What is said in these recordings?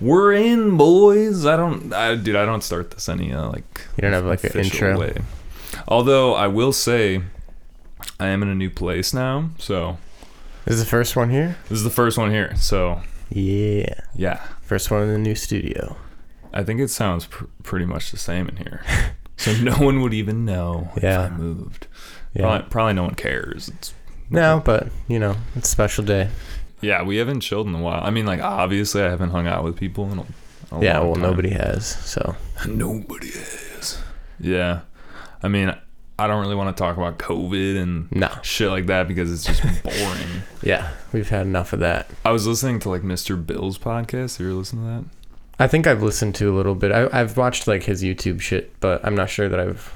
We're in, boys. I don't, I, dude. I don't start this any uh, like. You don't have, like, an intro? Way. Although I will say, I am in a new place now, so This is the first one here. this is the first one here. So Yeah, yeah, first one in the new studio. I think it sounds pr- pretty much the same in here. so no one would even know Yeah. if I moved. Yeah. Probably, probably no one cares. It's No, but you know, it's a special day. Yeah, we haven't chilled in a while. I mean, like obviously, I haven't hung out with people in a, a yeah, long well, time. nobody has. So Nobody has. Yeah. I mean, I don't really want to talk about COVID and no. shit like that because it's just boring. Yeah, we've had enough of that. I was listening to like Mr. Bill's podcast. Have You ever listen to that? I think I've listened to a little bit. I, I've watched like his YouTube shit, but I'm not sure that I've.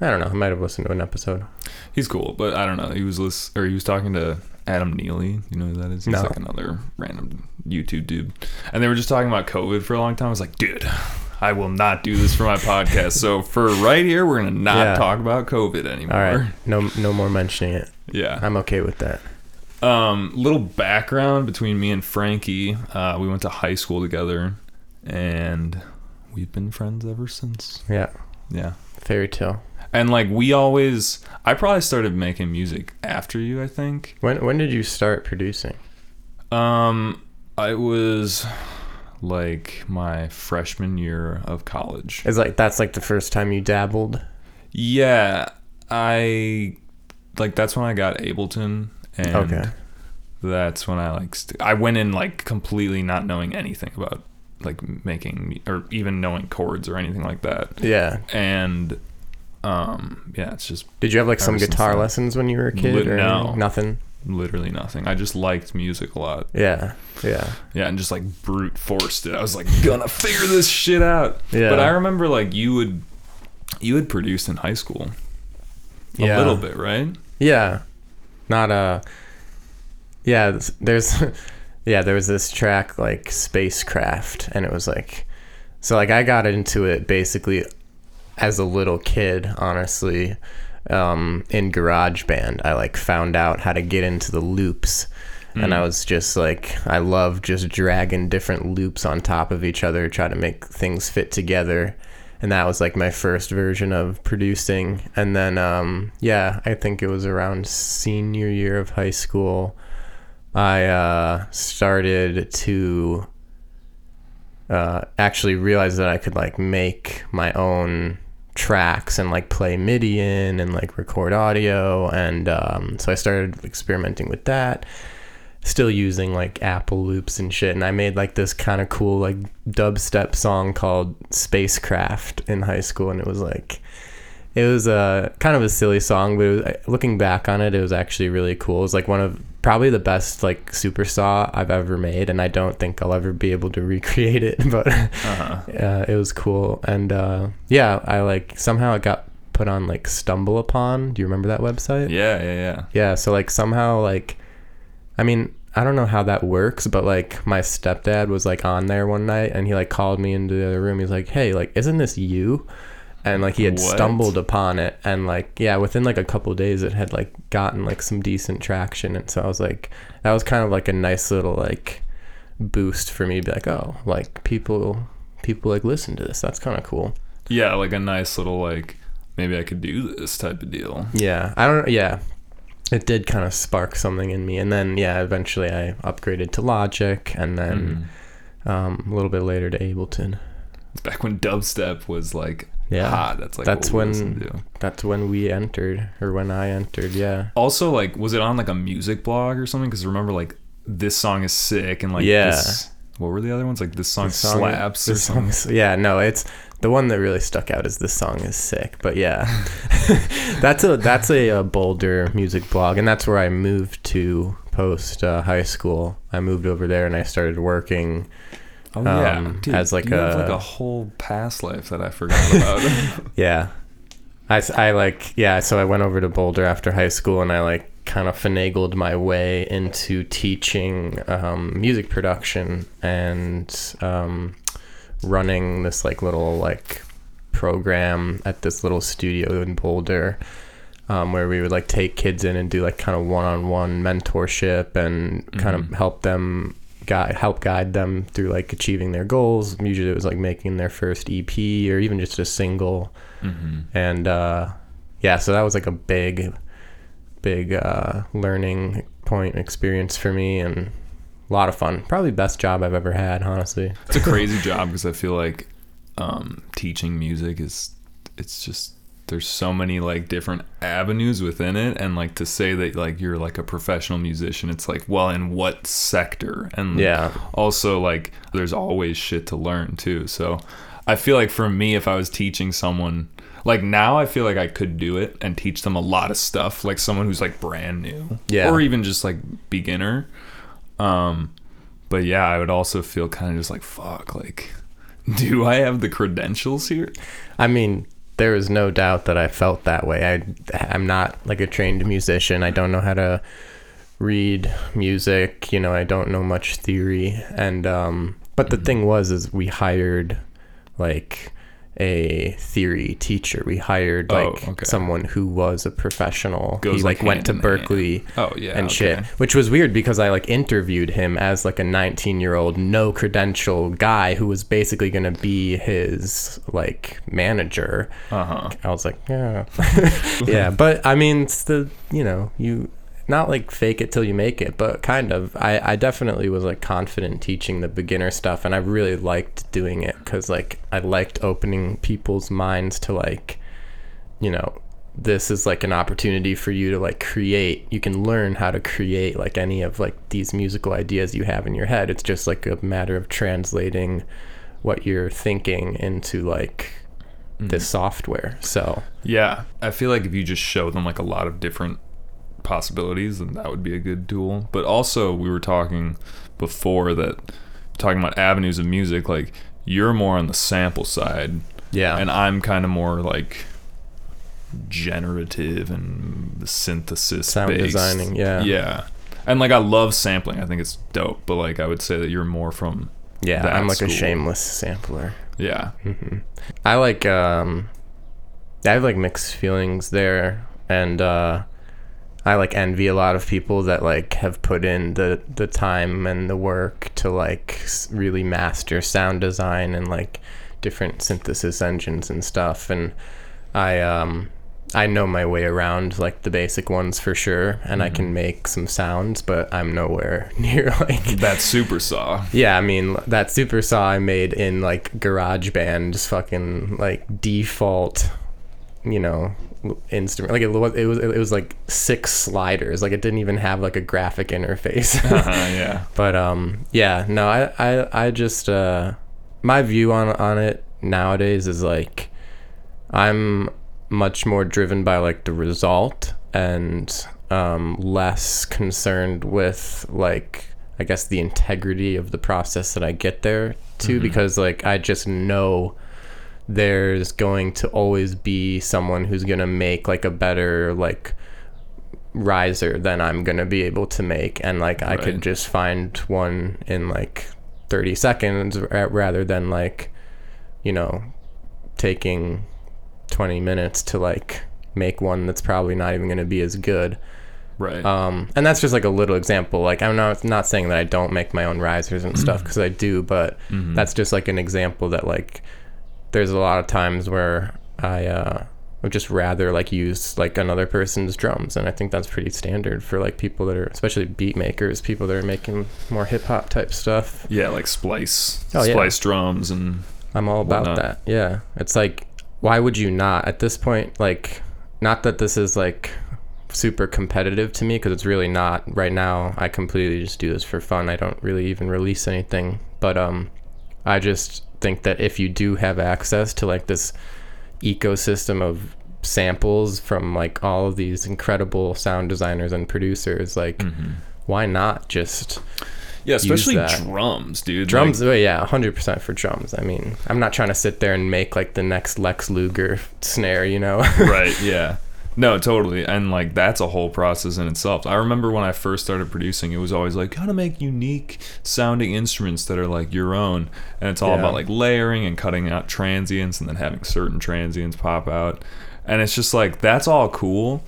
I don't know. I might have listened to an episode. He's cool, but I don't know. He was lis- or he was talking to Adam Neely. You know who that is? He's No. like another random YouTube dude. And they were just talking about COVID for a long time. I was like, dude, I will not do this for my podcast. So for right here, we're gonna not Yeah. talk about COVID anymore. All right, no, no more mentioning it. Yeah. I'm okay with that. Um, little background between me and Frankie. Uh, we went to high school together, and we've been friends ever since. Yeah, Yeah, fairy tale. And like we always, I probably started making music after you. I think. When when did you start producing? Um, I was like my freshman year of college. Is like that's like the first time you dabbled. Yeah, I like that's when I got Ableton, and Okay. that's when I like st- I went in like completely not knowing anything about like making or even knowing chords or anything like that. Yeah. And um yeah, it's just Did you have like some guitar then. lessons when you were a kid Lit- or no. nothing? literally nothing. I just liked music a lot. Yeah. Yeah. Yeah, and just like brute forced it. I was like gonna figure this shit out. Yeah. But I remember like you would you had produced in high school. A Yeah. little bit, right? Yeah. Not uh Yeah, there's yeah, there was this track like Spacecraft and it was like so like I got into it basically as a little kid, honestly. Um in GarageBand, I like found out how to get into the loops and I was just like I love just dragging different loops on top of each other, try to make things fit together. And that was like my first version of producing. And then um yeah, I think it was around senior year of high school I uh started to uh actually realize that I could like make my own tracks and like play MIDI in and like record audio and um so I started experimenting with that still using like Apple loops and shit. And I made like this kind of cool like dubstep song called Spacecraft in high school, and it was like it was a kind of a silly song, but was, looking back on it, it was actually really cool. It was like one of probably the best like super saw I've ever made, and I don't think I'll ever be able to recreate it, but Uh-huh. uh, it was cool. And uh, yeah, I like somehow it got put on like Stumble Upon. Do you remember that website? Yeah, yeah, yeah. Yeah, so like somehow like I mean, I don't know how that works, but like my stepdad was like on there one night and he like called me into the other room. He's like, "Hey, like isn't this you?" And like he had What? stumbled upon it and like yeah, within like a couple days it had like gotten like some decent traction and so I was like that was kind of like a nice little like boost for me to be like, "Oh, like people people like listen to this. That's kind of cool." Yeah, like a nice little like maybe I could do this type of deal. Yeah, I don't. Yeah, it did kind of spark something in me, and then yeah, eventually I upgraded to Logic, and then Mhm. um, a little bit later to Ableton. Back when dubstep was like Yeah. That's like That's what we listened when- that's when we entered, or when I entered. Yeah, Also, like, was it on like a music blog or something? Because remember, like, this song is sick, and like, Yeah. this, what were the other ones? Like, this song, This song- slaps. or This something. song is, yeah, no, it's the one that really stuck out is this song is sick. But yeah, that's a that's a, uh Boulder music blog, and that's where I moved to post uh, high school. I moved over there, and I started working. Oh yeah, um, Dude, as, like, you have like a- a whole past life that I forgot about. Yeah. I, I like, yeah, so I went over to Boulder after high school and I like kind of finagled my way into teaching um, music production and um, running this like little like program at this little studio in Boulder. Um, where we would like take kids in and do like kind of one-on-one mentorship and kind of help them guide help guide them through like achieving their goals. Usually it was like making their first EP or even just a single. Mm-hmm. And uh, yeah, so that was like a big, big uh, learning point experience for me and a lot of fun. Probably best job I've ever had, honestly. It's a crazy job because I feel like um, teaching music is it's just there's so many like different avenues within it and like to say that like you're like a professional musician it's like well in what sector and Yeah. also like there's always shit to learn too so i feel like for me if i was teaching someone like now i feel like i could do it and teach them a lot of stuff like someone who's like brand new Yeah. or even just like beginner um but yeah i would also feel kind of just like fuck like do i have the credentials here I mean, there is no doubt that I felt that way. I I'm not like a trained musician. I don't know how to read music. You know, I don't know much theory. And um, but the thing was, is we hired like a theory teacher. We hired Oh, like okay. someone who was a professional. Goes, he like, like, went to. Berklee oh yeah and okay. shit, which was weird because I like interviewed him as like a 19 year old no credential guy who was basically gonna be his like manager. uh-huh I was like, yeah, yeah, but I mean, it's the you know you not like fake it till you make it, but kind of. I I definitely was like confident teaching the beginner stuff, and I really liked doing it because like I liked opening people's minds to like, you know. This is like an opportunity for you to like create. You can learn how to create like any of like these musical ideas you have in your head. It's just like a matter of translating what you're thinking into like this mm. software. So Yeah, I feel like if you just show them like a lot of different possibilities, and that would be a good tool. But also, we were talking before that talking about avenues of music. Like you're more on the sample side, yeah, and I'm kind of more like generative and synthesis Sound based. designing, yeah. yeah. And like I love sampling. I think it's dope. But like I would say that you're more from yeah, I'm like school. a shameless sampler. yeah. hmm I like um, I have like mixed feelings there, and uh, I like envy a lot of people that like have put in the the time and the work to like really master sound design and like different synthesis engines and stuff, and I um. I know my way around like the basic ones for sure, and I can make some sounds, but I'm nowhere near like That super saw. Yeah, I mean that super saw I made in like GarageBand, just fucking like default, you know, instrument. Like it was, it was, it was like six sliders. Like it didn't even have like a graphic interface. Uh-huh, yeah. but um, yeah, no, I, I, I just uh, my view on on it nowadays is like I'm much more driven by like the result and um, less concerned with like I guess the integrity of the process that I get there to because like I just know there's going to always be someone who's gonna make like a better like riser than I'm gonna be able to make and like I could just find one in like 30 seconds rather than like you know taking 20 minutes to like make one that's probably not even going to be as good Right. um, and that's just like a little example like i'm not not saying that i don't make my own risers and stuff because i do but Mhm. that's just like an example that like there's a lot of times where i uh, would just rather like use like another person's drums and i think that's pretty standard for like people that are especially beat makers people that are making more hip-hop type stuff Yeah, like splice, Oh, yeah. splice drums, and I'm all about whatnot. that. Yeah. It's like, why would you not at this point? Like, not that this is like super competitive to me because it's really not right now. I completely just do this for fun. I don't really even release anything. But um, I just think that if you do have access to like this ecosystem of samples from like all of these incredible sound designers and producers, like, Mm-hmm. why not just yeah, especially drums, dude. Drums, oh yeah, hundred percent for drums. I mean, I'm not trying to sit there and make like the next Lex Luger snare, you know? Right? Yeah. No, totally. And like that's a whole process in itself. I remember when I first started producing, it was always like how to make unique sounding instruments that are like your own. And it's all Yeah. about like layering and cutting out transients and then having certain transients pop out. And it's just like that's all cool,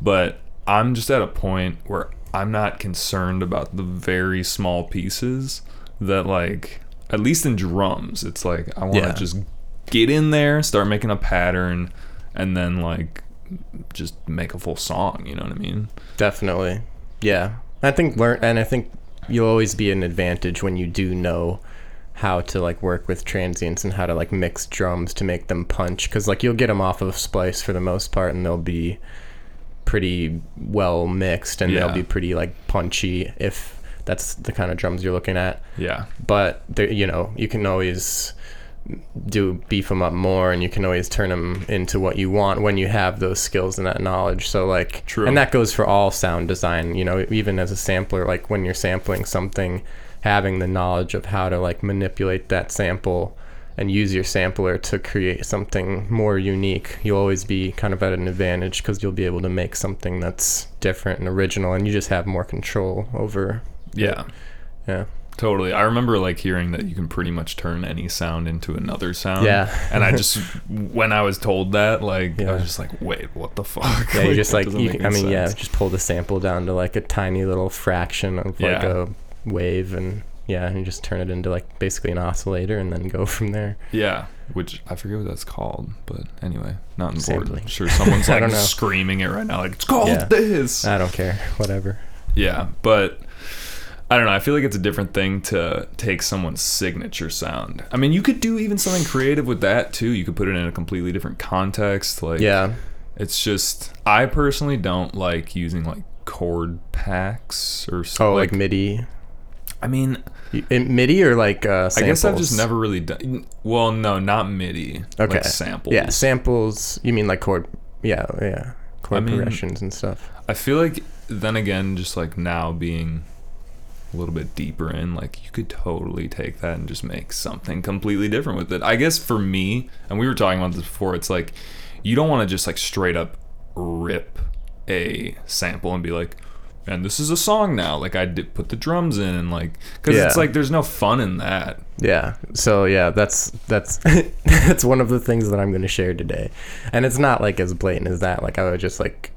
but I'm just at a point where I'm not concerned about the very small pieces that like at least in drums, it's like I want to Yeah. just get in there, start making a pattern, and then like just make a full song. You know what I mean? Definitely. Yeah. I think learn and I think you'll always be an advantage when you do know how to like work with transients and how to like mix drums to make them punch cuz like you'll get them off of splice for the most part and they'll be pretty well mixed and Yeah. they'll be pretty like punchy if that's the kind of drums you're looking at. Yeah. But you know, you can always do beef them up more and you can always turn them into what you want when you have those skills and that knowledge so like True. and that goes for all sound design you know even as a sampler like when you're sampling something having the knowledge of how to like manipulate that sample and use your sampler to create something more unique you'll always be kind of at an advantage because you'll be able to make something that's different and original and you just have more control over Yeah. yeah Totally. I remember like hearing that you can pretty much turn any sound into another sound. Yeah. and I just when I was told that, like I was just like, wait, what the fuck? Yeah, you just like you I mean, yeah, just pull the sample down to like a tiny little fraction of like Yeah. a wave, and yeah, and you just turn it into like basically an oscillator, and then go from there. Yeah, which I forget what that's called, but anyway, not important. Sampling. I'm sure someone's like screaming it right now, like it's called Yeah. this. I don't care, whatever. Yeah, but I don't know. I feel like it's a different thing to take someone's signature sound. I mean, you could do even something creative with that too. You could put it in a completely different context. Like, Yeah, it's just I personally don't like using like chord packs or oh, like, MIDI, I mean, in MIDI or like uh, I guess I've just never really done. Well, no, not MIDI. Okay. like samples. Yeah, samples. You mean like chord? Yeah, yeah, chord I mean- progressions and stuff. I feel like then again, just like now being a little bit deeper in, like you could totally take that and just make something completely different with it. I guess for me, and we were talking about this before, it's like you don't want to just like straight up rip a sample and be like, and this is a song now. Like I did put the drums in and like, because it's like there's no fun in that. Yeah. So yeah, that's that's that's one of the things that I'm going to share today, and it's not like as blatant as that. Like I would just like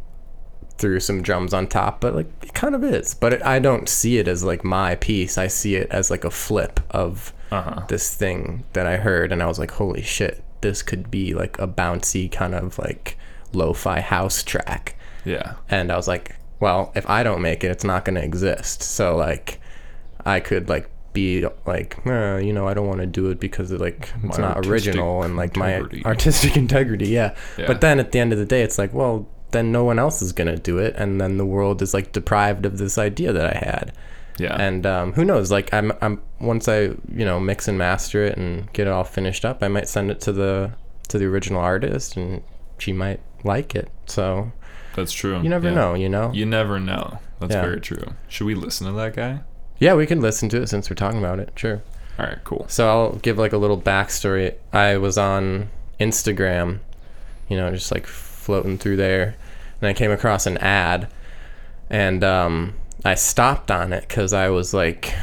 threw some drums on top, but like it kind of is. But it, I don't see it as like my piece. I see it as like a flip of Uh huh. this thing that I heard, and I was like, holy shit, this could be like a bouncy kind of like lo-fi house track Yeah. and I was like, well, if I don't make it, it's not going to exist. So like, I could like be like, eh, you know, I don't want to do it because like it's My not original and like integrity. my artistic integrity. Yeah. Yeah. But then at the end of the day, it's like, well, then no one else is gonna do it, and then the world is like deprived of this idea that I had. Yeah. And um, who knows? Like I'm, I'm once I you know mix and master it and get it all finished up, I might send it to the to the original artist, and she might like it. So That's true. you never Yeah. know, you know. You never know. That's Yeah. very true. Should we listen to that guy? Yeah, we can listen to it since we're talking about it. Sure. All right, cool. So I'll give like a little backstory. I was on Instagram, you know, just like floating through there, and I came across an ad, and um, I stopped on it because I was like,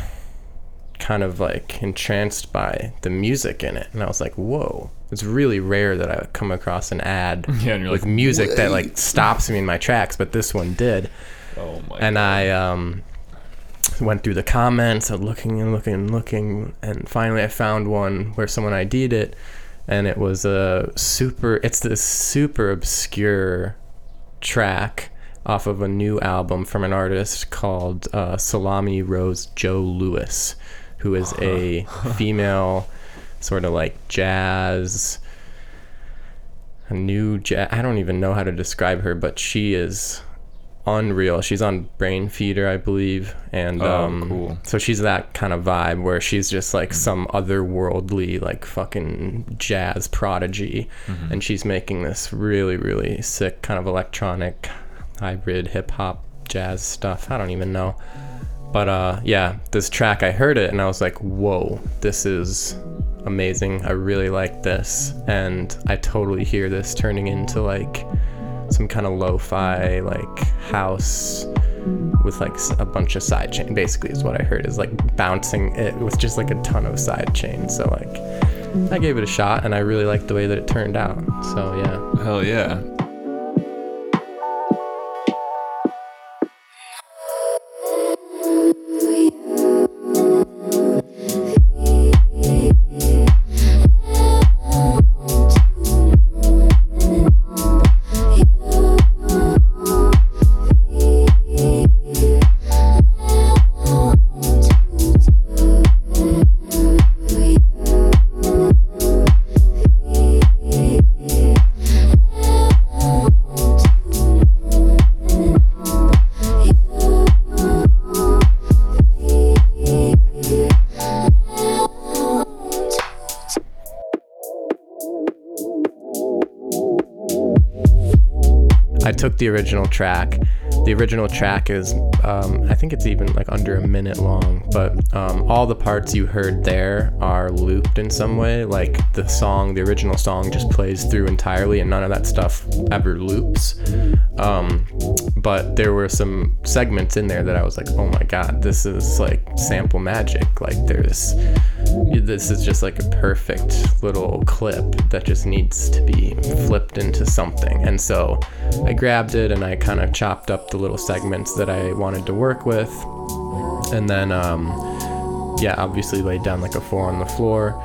kind of like entranced by the music in it, and I was like, whoa. It's really rare that I come across an ad Yeah, and you're with like, music that like stops me in my tracks, but this one did Oh my. and God. I um, went through the comments, looking and looking and looking, and finally I found one where someone ID'd it, and it was a super. It's this super obscure track off of a new album from an artist called uh, Salami Rose Joe Louis, who is a female, sort of like jazz. A new jazz. I don't even know how to describe her, but she is unreal. She's on Brainfeeder, I believe, and Oh, um, cool. so she's that kind of vibe where she's just like some otherworldly, like fucking jazz prodigy, Mm-hmm. and she's making this really, really sick kind of electronic, hybrid hip hop jazz stuff. I don't even know, but uh, yeah, this track I heard it and I was like, whoa, this is amazing. I really like this, and I totally hear this turning into like some kind of lo-fi like house with like a bunch of side chain basically is what i heard is like bouncing it with just like a ton of side chain so like i gave it a shot and i really liked the way that it turned out. So yeah. Hell yeah. Took the original track. The original track is, um, I think it's even like under a minute long, but um, all the parts you heard there are looped in some way. Like the song, the original song just plays through entirely, and none of that stuff ever loops. Um, but there were some segments in there that I was like, oh my god, this is like sample magic. Like there's, this is just like a perfect little clip that just needs to be flipped into something. And so I grabbed it and I kind of chopped up the little segments that I wanted to work with. And then, um, yeah, obviously laid down like a four on the floor.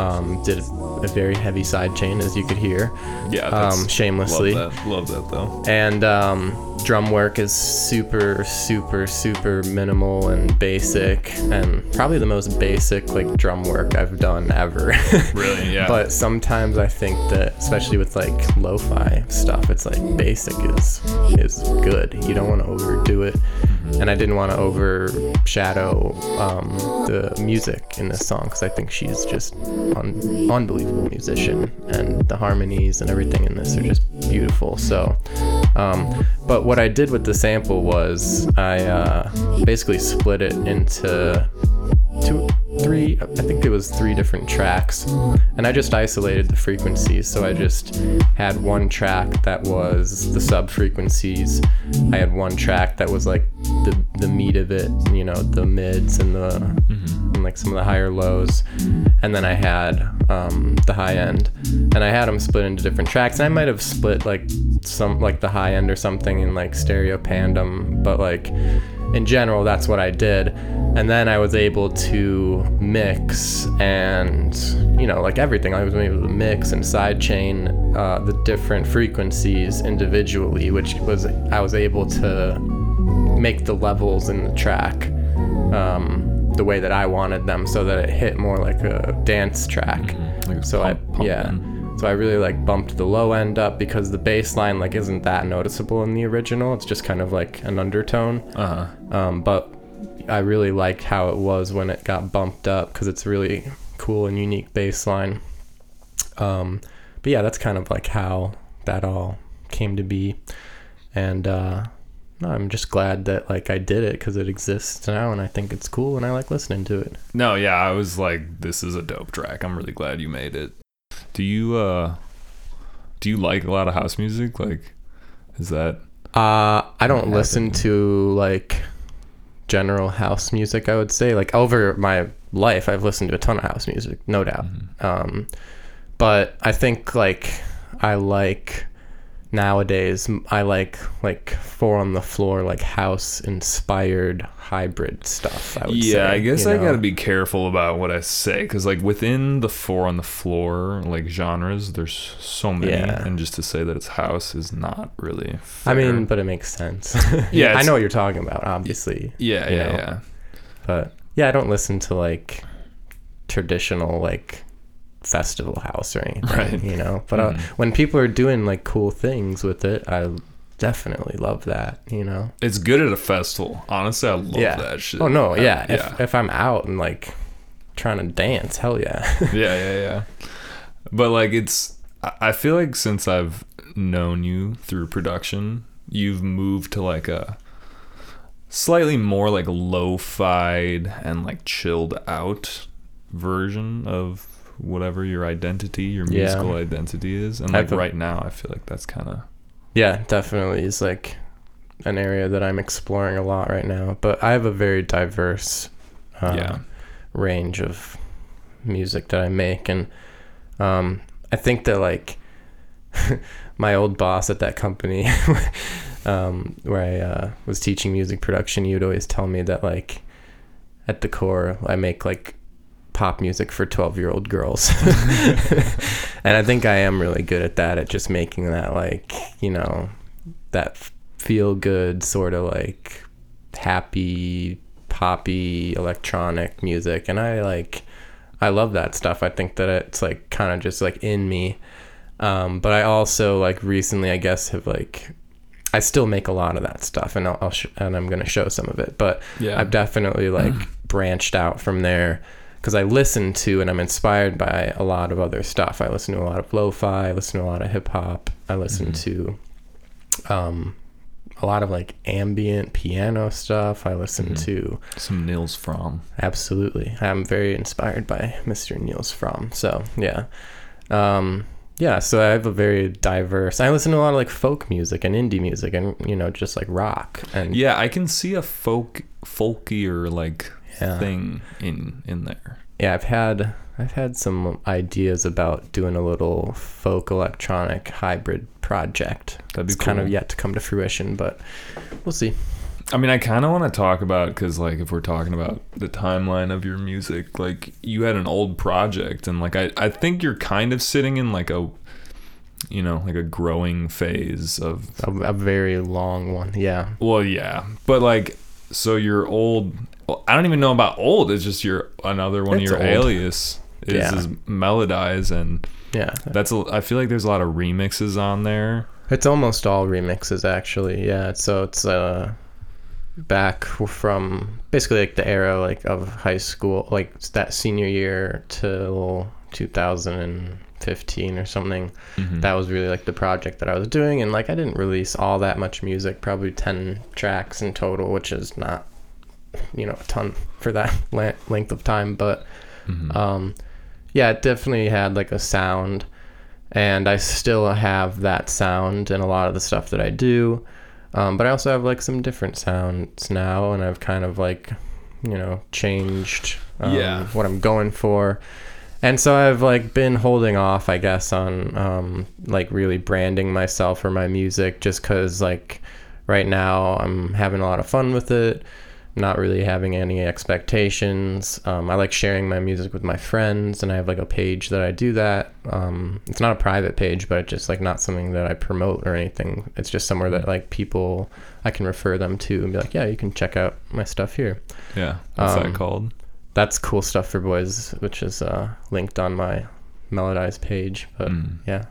Um, did a very heavy side chain, as you could hear. Yeah, um, shamelessly. Love that. Love that though. And um, drum work is super, super, super minimal and basic, and probably the most basic like drum work I've done ever. Really, yeah. but sometimes I think that, especially with like lo-fi stuff, it's like basic is is good. You don't want to overdo it, and I didn't want to overshadow um, the music in this song because I think she's just an unbelievable musician, and the harmonies and everything in this are just beautiful. So, um, but what I did with the sample was I uh, basically split it into two, three, I think it was three different tracks, and I just isolated the frequencies. So I just had one track that was the sub frequencies. I had one track that was like the the meat of it, you know, the mids and the and like some of the higher lows, and then I had um, the high end, and I had them split into different tracks. And I might have split like some like the high end or something in like stereo pandem, but like in general, that's what I did. And then I was able to mix and, you know, like everything, I was able to mix and sidechain uh, the different frequencies individually, which was, I was able to make the levels in the track um, the way that I wanted them so that it hit more like a dance track. Like So pump- I, pump yeah. in. So I really like bumped the low end up because the bass line like isn't that noticeable in the original. It's just kind of like an undertone. Uh-huh. Um, but I really liked how it was when it got bumped up because it's a really cool and unique bass line. Um, but yeah, that's kind of like how that all came to be. And uh, no, I'm just glad that like I did it because it exists now and I think it's cool and I like listening to it. No, yeah, I was like, this is a dope track. I'm really glad you made it. Do you uh do you like a lot of house music? Like is that Uh, I don't listen to like general house music. I would say like over my life, I've listened to a ton of house music, no doubt. Um, but I think like I like nowadays. I like like four on the floor, like house inspired hybrid stuff. I would say. Yeah, I guess I know? got to be careful about what I say cuz like within the four on the floor like genres, there's so many Yeah. and just to say that it's house is not really I mean, but it makes sense. Yeah, I know what you're talking about, obviously. yeah, yeah, know. yeah. But yeah, I don't listen to like traditional like festival house or anything, Right. you know. But uh, Mhm. when people are doing like cool things with it, I definitely love that, you know. It's good at a festival. Honestly, I love Yeah. that shit. Oh no, I- yeah. yeah. If if I'm out and like trying to dance, hell yeah. yeah, yeah, yeah. But like it's I I feel like since I've known you through production, you've moved to like a slightly more like lo-fied and like chilled out version of whatever your identity, your Yeah. musical identity is. And like right now, I feel like that's kind of yeah, definitely is like an area that I'm exploring a lot right now. But I have a very diverse uh, yeah. range of music that I make, and um, I think that like my old boss at that company, um, where I uh, was teaching music production, he would always tell me that like at the core, I make like pop music for 12 year old girls. And i think i am really good at that at just making that like you know that feel good sort of like happy poppy electronic music. And i like i love that stuff. I think that it's like kind of just like in me. Um, but i also like recently i guess have like i still make a lot of that stuff and i'll, I'll sh- and i'm gonna show some of it. But Yeah. i've definitely like branched out from there because i listen to and i'm inspired by a lot of other stuff i listen to a lot of lo-fi i listen to a lot of hip-hop i listen to um, a lot of like ambient piano stuff. I listen Mhm. to Some Nils Frahm. absolutely. I'm very inspired by Mr. Nils Frahm. So yeah, um, yeah. So I have a very diverse. I listen to a lot of like folk music and indie music, and you know, just like rock and Yeah, I can see a folk folkier like Yeah. thing in in there. yeah. I've had I've had some ideas about doing a little folk electronic hybrid project. That'd be It's kind of yet to come to fruition, but we'll see. I mean, I kind of want to talk about because, like, if we're talking about the timeline of your music, like, you had an old project, and like, I I think you're kind of sitting in like a, you know, like a growing phase of. A, a very long one. Yeah. Well, yeah, but like, so your old. Well, I don't even know about old. It's just your another one of your old. alias is, Yeah. is melodize, and Yeah. that's. A, I feel like there's a lot of remixes on there. It's almost all remixes actually. Yeah. So it's uh back from basically like the era like of high school, like that senior year till 2015 or something. Mhm. That was really like the project that I was doing and like I didn't release all that much music, probably 10 tracks in total, which is not you know a ton for that le- length of time, but Mhm. um, yeah, it definitely had like a sound, and I still have that sound in a lot of the stuff that I do. Um, but I also have like some different sounds now, and I've kind of like, you know, changed um, Yeah. what I'm going for. And so I've like been holding off, I guess, on um, like really branding myself or my music just because like right now I'm having a lot of fun with it not really having any expectations. Um, I like sharing my music with my friends, and I have like a page that I do that. Um, it's not a private page, but it's just like not something that I promote or anything. It's just somewhere that like people I can refer them to and be like, yeah, you can check out my stuff here. Yeah, what's Um, that called? That's cool stuff for boys, which is uh, linked on my Melodize page. But Mm. yeah,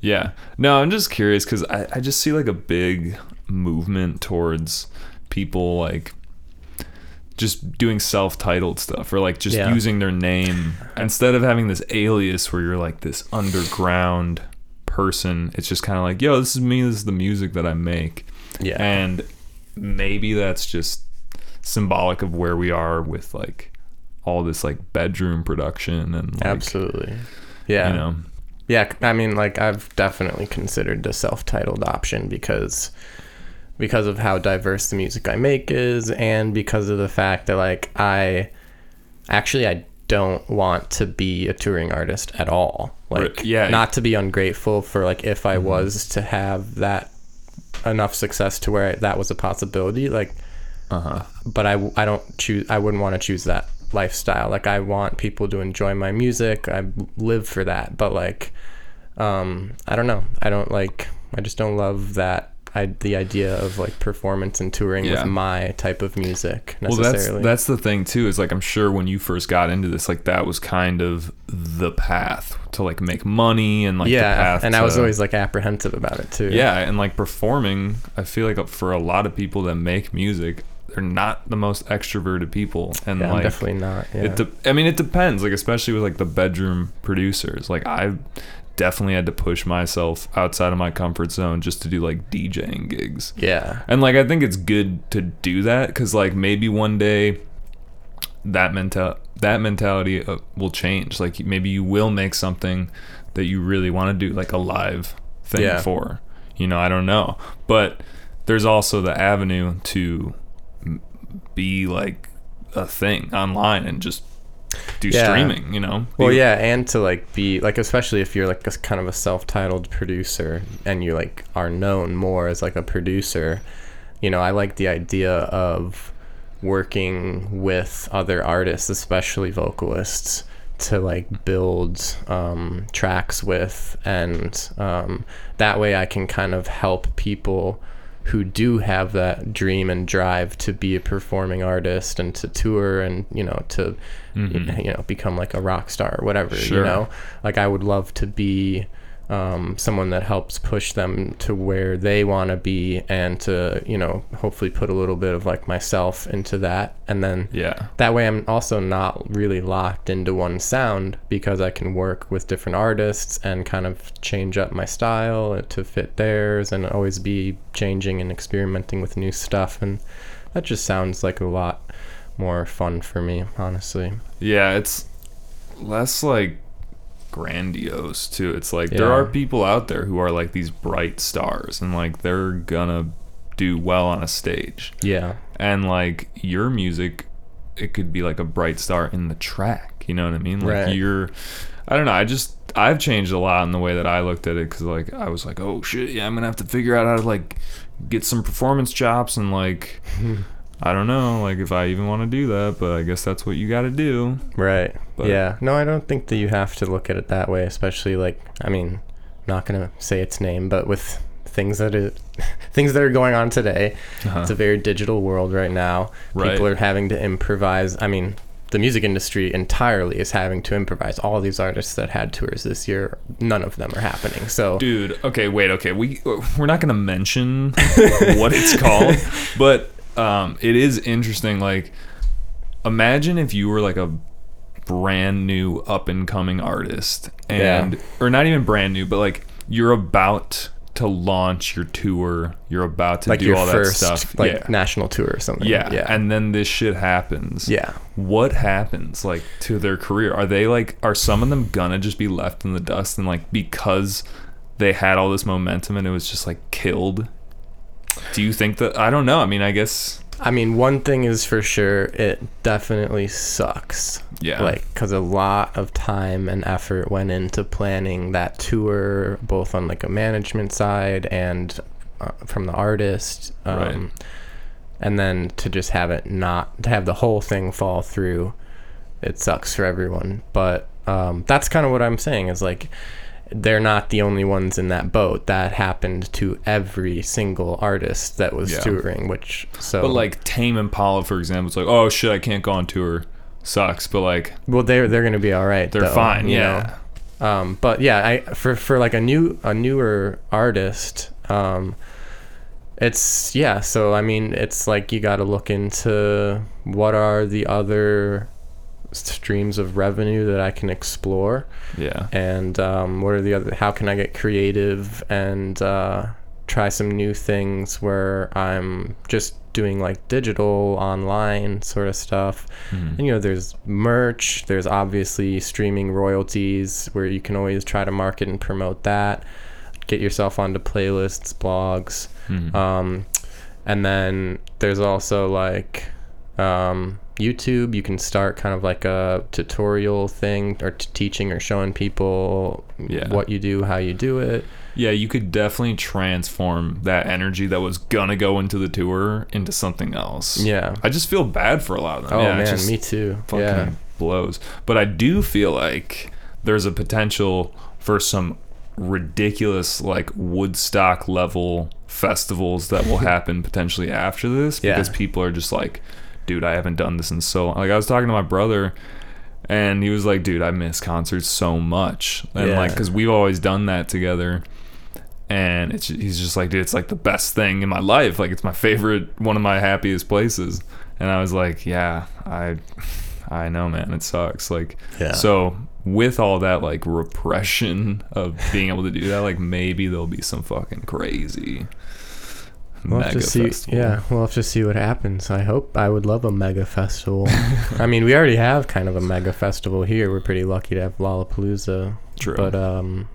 Yeah. No, I'm just curious because I, I just see like a big movement towards people like just doing self-titled stuff or like just Yeah. using their name instead of having this alias where you're like this underground person. It's just kind of like yo this is me this is the music that i make. Yeah, and maybe that's just symbolic of where we are with like all this like bedroom production and like, absolutely. Yeah, you know. Yeah, I mean, like I've definitely considered the self-titled option because because of how diverse the music I make is, and because of the fact that like I actually I don't want to be a touring artist at all. Like, Right, yeah. not to be ungrateful for like if I Mhm. was to have that enough success to where that was a possibility. Like, uh-huh but I, I don't choose I wouldn't want to choose that lifestyle. Like I want people to enjoy my music. I live for that. But like um I don't know. I don't like I just don't love that I the idea of like performance and touring Yeah. with my type of music Well, that's that's the thing too. Is like I'm sure when you first got into this, like that was kind of the path to like make money and like the yeah, path. and I was always like apprehensive about it too. yeah, and like performing. I feel like uh, for a lot of people that make music, they're not the most extroverted people, and Yeah, I'm like definitely not. Yeah. it. De- I mean, it depends. Like especially with like the bedroom producers. Like I definitely had to push myself outside of my comfort zone just to do like DJing gigs. yeah. And like I think it's good to do that because like maybe one day that mental that mentality uh, will change. Like maybe you will make something that you really want to do, like a live thing Yeah. for. You know, I don't know, but there's also the avenue to be like a thing online and just do Yeah. streaming. You know, Well, yeah, and to like be like, especially if you're like a kind of a self-titled producer and you like are known more as like a producer, you know, I like the idea of working with other artists, especially vocalists, to like build um, tracks with, and um, that way I can kind of help people who do have that dream and drive to be a performing artist and to tour and you know to Mhm. you know become like a rock star or whatever you know like i would love to be um, someone that helps push them to where they want to be and to you know hopefully put a little bit of like myself into that. And then Yeah. that way i'm also not really locked into one sound because i can work with different artists and kind of change up my style to fit theirs and always be changing and experimenting with new stuff. And that just sounds like a lot more fun for me honestly. Yeah, it's less like grandiose too. It's like there are people out there who are like these bright stars and like they're gonna do well on a stage. yeah And like your music it could be like a bright star in the track, you know what I mean? Like Right. you're I don't know, I just I've changed a lot in the way that I looked at it cuz like I was like, "Oh shit, yeah, I'm going to have to figure out how to like get some performance chops and like I don't know, like if I even want to do that, but I guess that's what you got to do. Right. But- yeah. No, I don't think that you have to look at it that way, especially like I mean, not gonna say its name, but with things that are things that are going on today. Uh-huh. It's a very digital world right now. Right. People are having to improvise. I mean, the music industry entirely is having to improvise. All these artists that had tours this year, none of them are happening. So Dude, okay, wait, okay. We we're not gonna mention what it's called, but um, it is interesting. Like, imagine if you were like a brand new up and coming artist, and or not even brand new, but like you're about to launch your tour. You're about to like do all first that stuff. like yeah. national tour or something. Yeah. Yeah. and then this shit happens. yeah. What happens like to their career? Are they like are some of them gonna just be left in the dust and like because they had all this momentum and it was just like killed? Do you think that I don't know. I mean, I guess I mean, one thing is for sure, it definitely sucks. Yeah. Like, because a lot of time and effort went into planning that tour, both on like a management side and uh, from the artist. Um, Right. And then to just have it not, to have the whole thing fall through, it sucks for everyone. But um, that's kind of what I'm saying is like, they're not the only ones in that boat. That happened to every single artist that was Yeah. touring, which so but like Tame Impala for example, it's like, "Oh shit, I can't go on tour." Sucks, but like Well, they're they're gonna be all right. they're though, fine. Yeah. know? Um, but yeah, I for for like a new a newer artist, um, it's yeah. So I mean, it's like you got to look into what are the other streams of revenue that I can explore, Yeah. and um, what are the other? How can I get creative and uh, try some new things where I'm just doing like digital online sort of stuff. Mhm. And you know, there's merch, there's obviously streaming royalties where you can always try to market and promote that. Get yourself onto playlists, blogs. Mhm. Um, and then there's also like um, YouTube. You can start kind of like a tutorial thing or t- teaching or showing people Yeah. what you do, how you do it. Yeah, you could definitely transform that energy that was gonna go into the tour into something else. Yeah. I just feel bad for a lot of them. Oh yeah, man, me too. fucking Yeah. blows. But I do feel like there's a potential for some ridiculous like Woodstock level festivals that will happen potentially after this Yeah. because people are just like, dude, I haven't done this in so long. Like I was talking to my brother and he was like, dude, I miss concerts so much. And Yeah. like, cause we've always done that together. And it's he's just like, dude, it's like the best thing in my life. Like it's my favorite, one of my happiest places. And I was like, yeah, I, I know, man, it sucks. Like, Yeah. so with all that like repression of being able to do that, like maybe there'll be some fucking crazy We'll have to see. festival. Yeah, we'll have to see what happens. I hope. I would love a mega festival. I mean, we already have kind of a mega festival here. We're pretty lucky to have Lollapalooza. True. But um,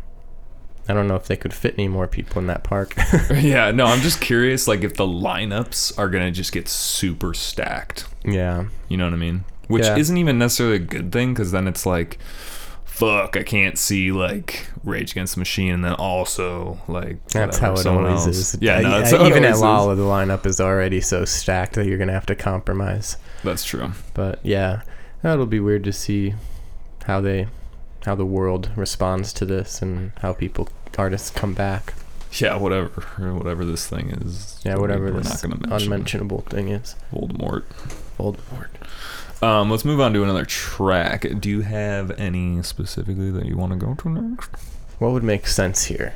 I don't know if they could fit any more people in that park. yeah, no, I'm just curious, like if the lineups are gonna just get super stacked. yeah. You know what I mean? Which Yeah. isn't even necessarily a good thing because then it's like, fuck, I can't see like Rage Against the Machine and then also like That's whatever, how it always else. is. Yeah, no, that's it even at always is. The lineup is already so stacked that you're gonna have to compromise. That's true. But yeah, that'll be weird to see how they, how the world responds to this and how people artists come back. Yeah, whatever, whatever this thing is. Yeah, whatever we're this not gonna mention unmentionable thing is. Voldemort. Voldemort. Um, let's move on to another track. Do you have any specifically that you want to go to next? what would make sense here?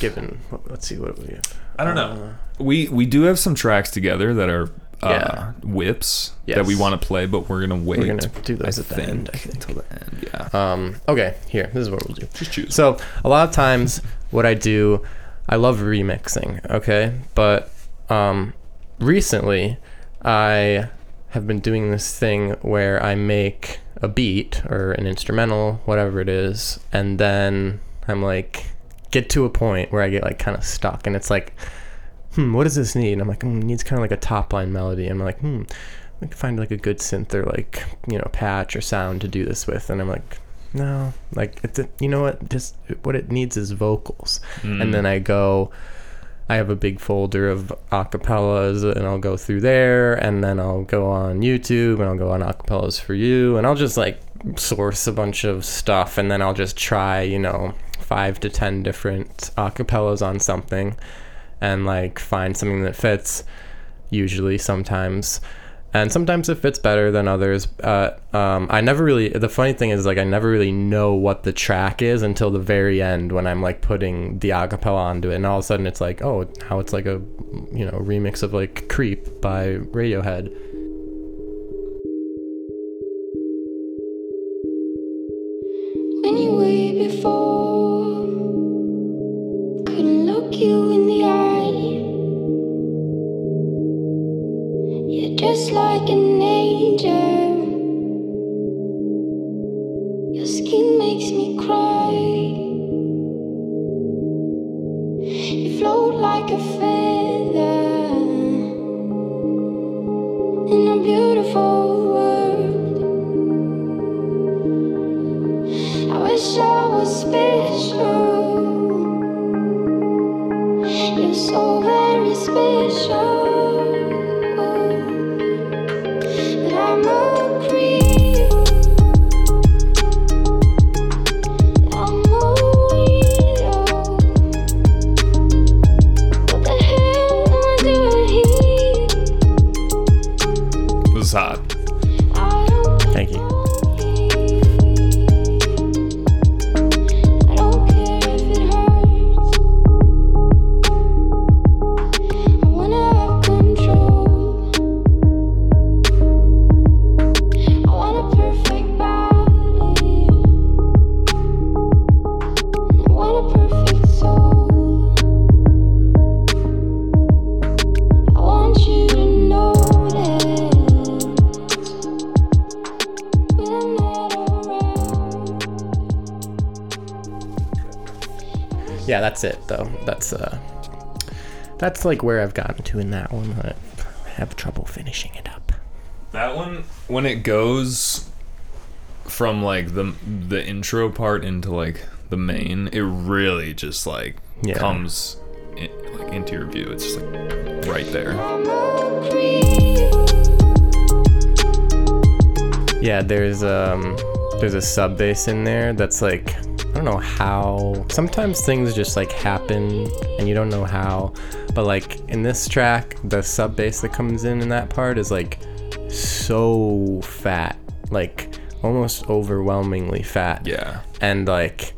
Given, let's see what we have. I don't know. we we do have some tracks together that are uh, Yeah. whips that we want to play, but we're gonna wait. We're gonna do those I at the think, end, I think. until the end. Yeah, Um, okay, here. This is what we'll do. just choose. So a lot of times, what I do, I love remixing. Okay, but um, recently, I have been doing this thing where I make a beat or an instrumental, whatever it is, and then I'm like, get to a point where I get like kind of stuck, and it's like, hmm, what does this need? And I'm like, hmm, it needs kind of like a top line melody. And I'm like, hmm, I could find like a good synth or like you know patch or sound to do this with, and I'm like, no, like it's a, you know what, just what it needs is vocals, Mm. and then I go. I have a big folder of acapellas and I'll go through there and then I'll go on YouTube and I'll go on Acapellas4U and I'll just like source a bunch of stuff and then I'll just try, you know, five to ten different acapellas on something and like find something that fits usually sometimes and sometimes it fits better than others uh, um, i never really the funny thing is like i never really know what the track is until the very end when i'm like putting the acapella onto it and all of a sudden it's like oh how it's like a you know remix of like creep by radiohead When you way before, couldn't look you in the eye. Just like an angel. That's like where i've gotten to in that one i have trouble finishing it up That one, when it goes from like the the intro part into like the main, it really just like Yeah. comes in, like into your view. It's just like right there. I'm a creep. Yeah, there's um there's a sub bass in there that's like I don't know how sometimes things just like happen and you don't know how but like in this track the sub bass that comes in in that part is like so fat like almost overwhelmingly fat Yeah. and like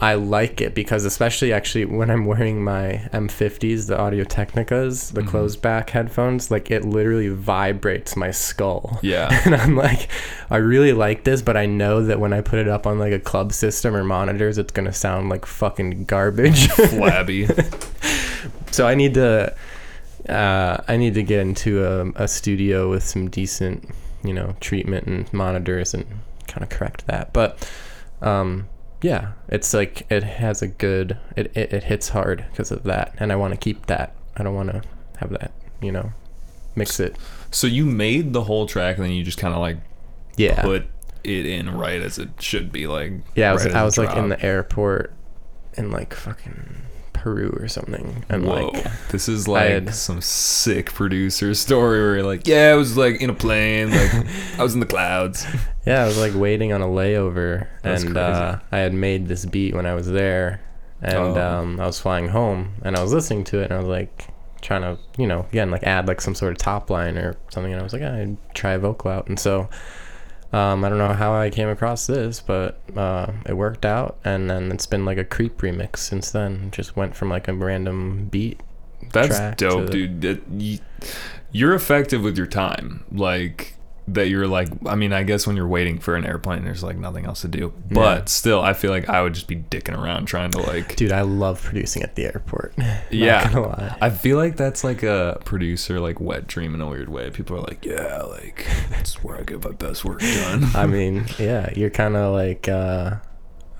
I like it because especially actually when I'm wearing my M50s, the Audio Technicas, the mm-hmm. closed back headphones, like it literally vibrates my skull. Yeah. And I'm like, I really like this, but I know that when I put it up on like a club system or monitors, it's gonna sound like fucking garbage. Flabby. so I need to, uh, I need to get into a, a studio with some decent, you know, treatment and monitors and kind of correct that. But, um, yeah, it's like it has a good, it it, it hits hard because of that, and I want to keep that. I don't want to have that, you know, mix it. so you made the whole track and then you just kind of like Yeah, put it in right as it should be like yeah. I was right I was like in the airport and like fucking Peru or something, and Whoa, like this is like had- some sick producer story where you're like, yeah, I was like in a plane, like I was in the clouds. Yeah, I was like waiting on a layover, That's and uh, I had made this beat when I was there, and Oh. um, I was flying home, and I was listening to it, and I was like trying to, you know, again like add like some sort of top line or something, and I was like, "Ah, I'd try a vocal out, and so Um, I don't know how I came across this, but uh, it worked out, and then it's been like a creep remix since then. Just went from like a random beat. That's dope, dude. That, you're effective with your time. Like that you're like I mean, I guess when you're waiting for an airplane there's like nothing else to do. But Yeah. still I feel like I would just be dicking around trying to like Dude, I love producing at the airport. Not Yeah. gonna lie. I feel like that's like a producer like wet dream in a weird way. People are like, "Yeah, like that's where I get my best work done." I mean, yeah, you're kind of like uh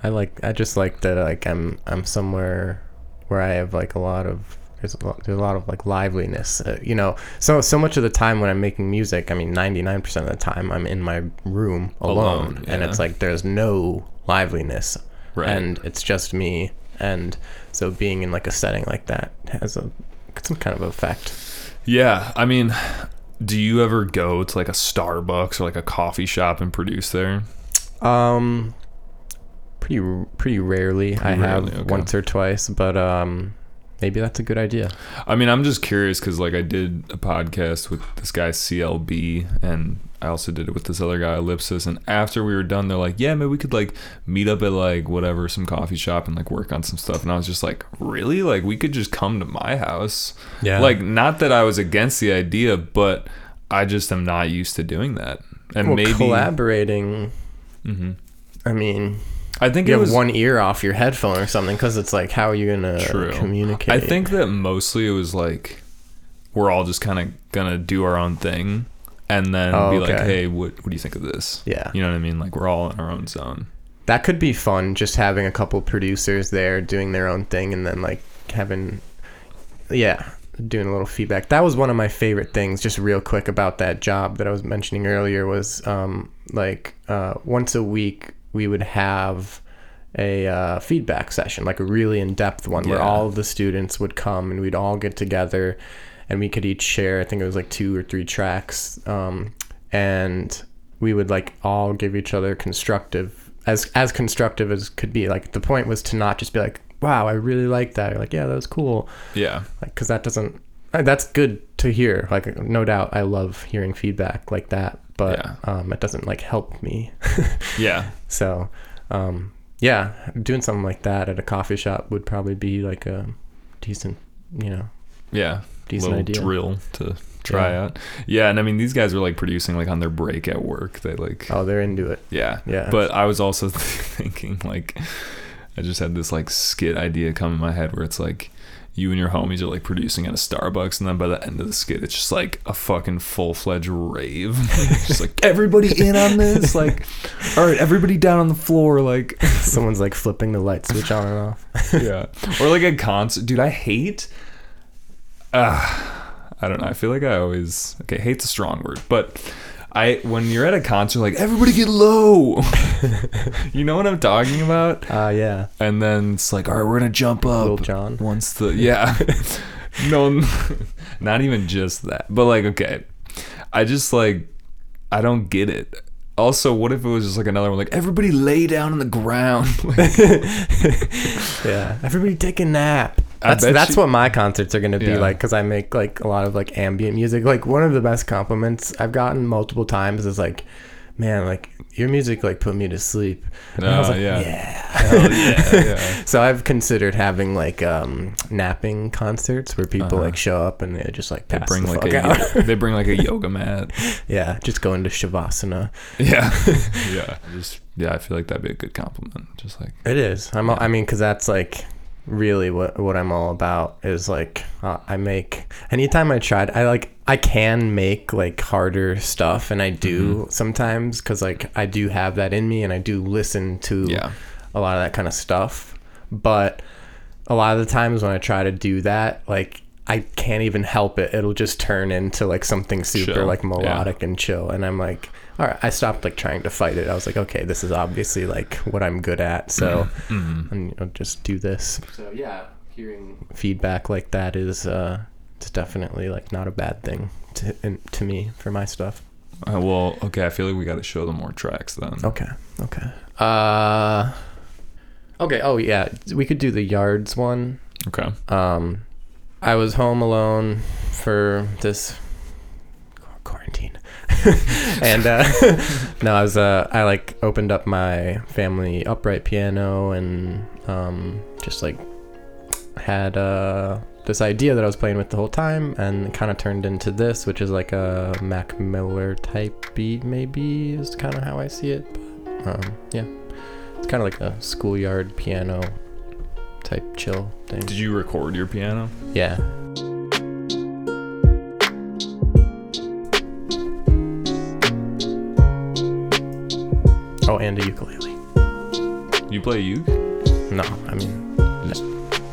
I like I just like that like I'm I'm somewhere where I have like a lot of there's a lot, there's a lot of like liveliness, uh, you know. So so much of the time when I'm making music, I mean, 99% of the time I'm in my room alone, Alone, and it's like there's no liveliness, Right. and it's just me, and so being in like a setting like that has a some kind of effect. yeah, I mean, do you ever go to like a Starbucks or like a coffee shop and produce there? Um, pretty pretty rarely. I Pretty have okay. once or twice, but um, maybe that's a good idea. I mean, I'm just curious because like I did a podcast with this guy CLB, and I also did it with this other guy Ellipsis. And after we were done, they're like, "Yeah, maybe we could like meet up at like whatever some coffee shop and like work on some stuff." And I was just like, "Really? Like we could just come to my house?" Yeah. Like not that I was against the idea, but I just am not used to doing that. And Well, maybe collaborating. Mhm. I mean, I think you it have was one ear off your headphone or something because it's like, how are you gonna True. communicate? I think that mostly it was like we're all just kind of gonna do our own thing, and then Oh, be like, "Hey, what what do you think of this?" Yeah. you know what I mean. Like we're all in our own zone. that could be fun. Just having a couple producers there doing their own thing, and then like having, yeah, doing a little feedback. That was one of my favorite things. Just real quick about that job that I was mentioning earlier was um, like uh, once a week we would have a uh, feedback session, like a really in depth one, where all of the students would come and we'd all get together, and we could each share. I think it was like two or three tracks, um, and we would like all give each other constructive as as constructive as could be. Like the point was to not just be like, "Wow, I really like that," or like, "Yeah, that was cool," Yeah, like because that doesn't. That's good to hear. Like, no doubt, I love hearing feedback like that, but Yeah. um, it doesn't like help me. yeah, so, um, yeah, doing something like that at a coffee shop would probably be like a decent, you know, yeah. Decent Little idea. drill to try Yeah. out. Yeah, and I mean these guys were like producing like on their break at work. They like oh, they're into it. Yeah. Yeah. But I was also thinking like I just had this like skit idea come in my head where it's like you and your homies are like producing at a Starbucks and then by the end of the skit it's just like a fucking full fledged rave. just like everybody in on this, like all right, everybody down on the floor, like Someone's like flipping the light switch on and off. Yeah. Or like a concert. Dude, I hate uh I don't know. I feel like I always okay, hate's a strong word, but I when you're at a concert like everybody get low. you know what I'm talking about? Uh, yeah. And then it's like, all right, we're gonna jump up. Lil Jon. Once the yeah, no, not even just that, but like, okay, I just like, I don't get it. Also, what if it was just like another one, like everybody lay down on the ground? Yeah. Everybody take a nap. I That's that's you- what my concerts are gonna be Yeah. like because I make like a lot of like ambient music. Like one of the best compliments I've gotten multiple times is like, "Man, like your music like put me to sleep." And I was Oh, like, yeah. yeah. Hell yeah, yeah. So I've considered having like um napping concerts where people Uh-huh. like show up and they just like They bring the like a out. they bring like a yoga mat. yeah, just go into shavasana. Yeah, yeah. Just yeah, I feel like that'd be a good compliment. Just like It is. I'm. I mean, because that's like really what what I'm all about. Is like uh, I make anytime I tried. I like I can make like harder stuff, and I do Mm-hmm. sometimes because like I do have that in me, and I do listen to Yeah. a lot of that kind of stuff. But a lot of the times when I try to do that, like. I can't even help it. It'll just turn into like something super Chill. like Yeah. melodic and chill. And I'm like, all right, I stopped like trying to fight it. I was like, okay, this is obviously like what I'm good at. So mm-hmm. and you know, just do this. So yeah, hearing feedback like that is uh, it's definitely like not a bad thing to in, to me for my stuff. Uh, well, okay. I feel like we got to show them more tracks then. Okay, okay. Uh, okay. Oh yeah, we could do the yards one. Okay. Um, I was home alone for this quarantine. and uh, no, I was uh, I like opened up my family upright piano and um, just like had uh, this idea that I was playing with the whole time, and kind of turned into this, which is like a Mac Miller type beat. Maybe is kind of how I see it. But um, yeah, it's kind of like a schoolyard piano type chill thing. Did you record your piano? Yeah. Oh, and a ukulele. You play uke? No, I mean, Just-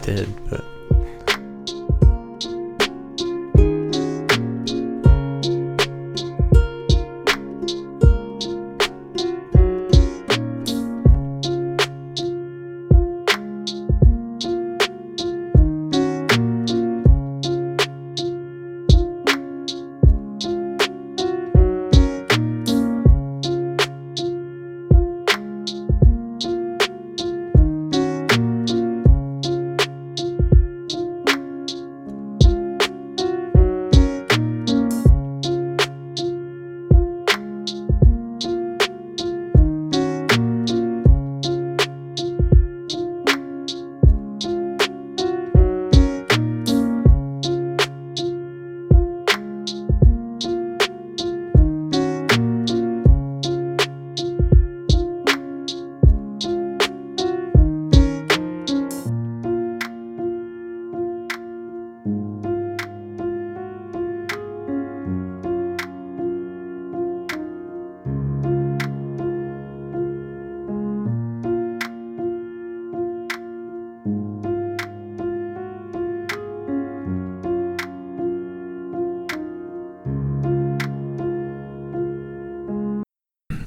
did, but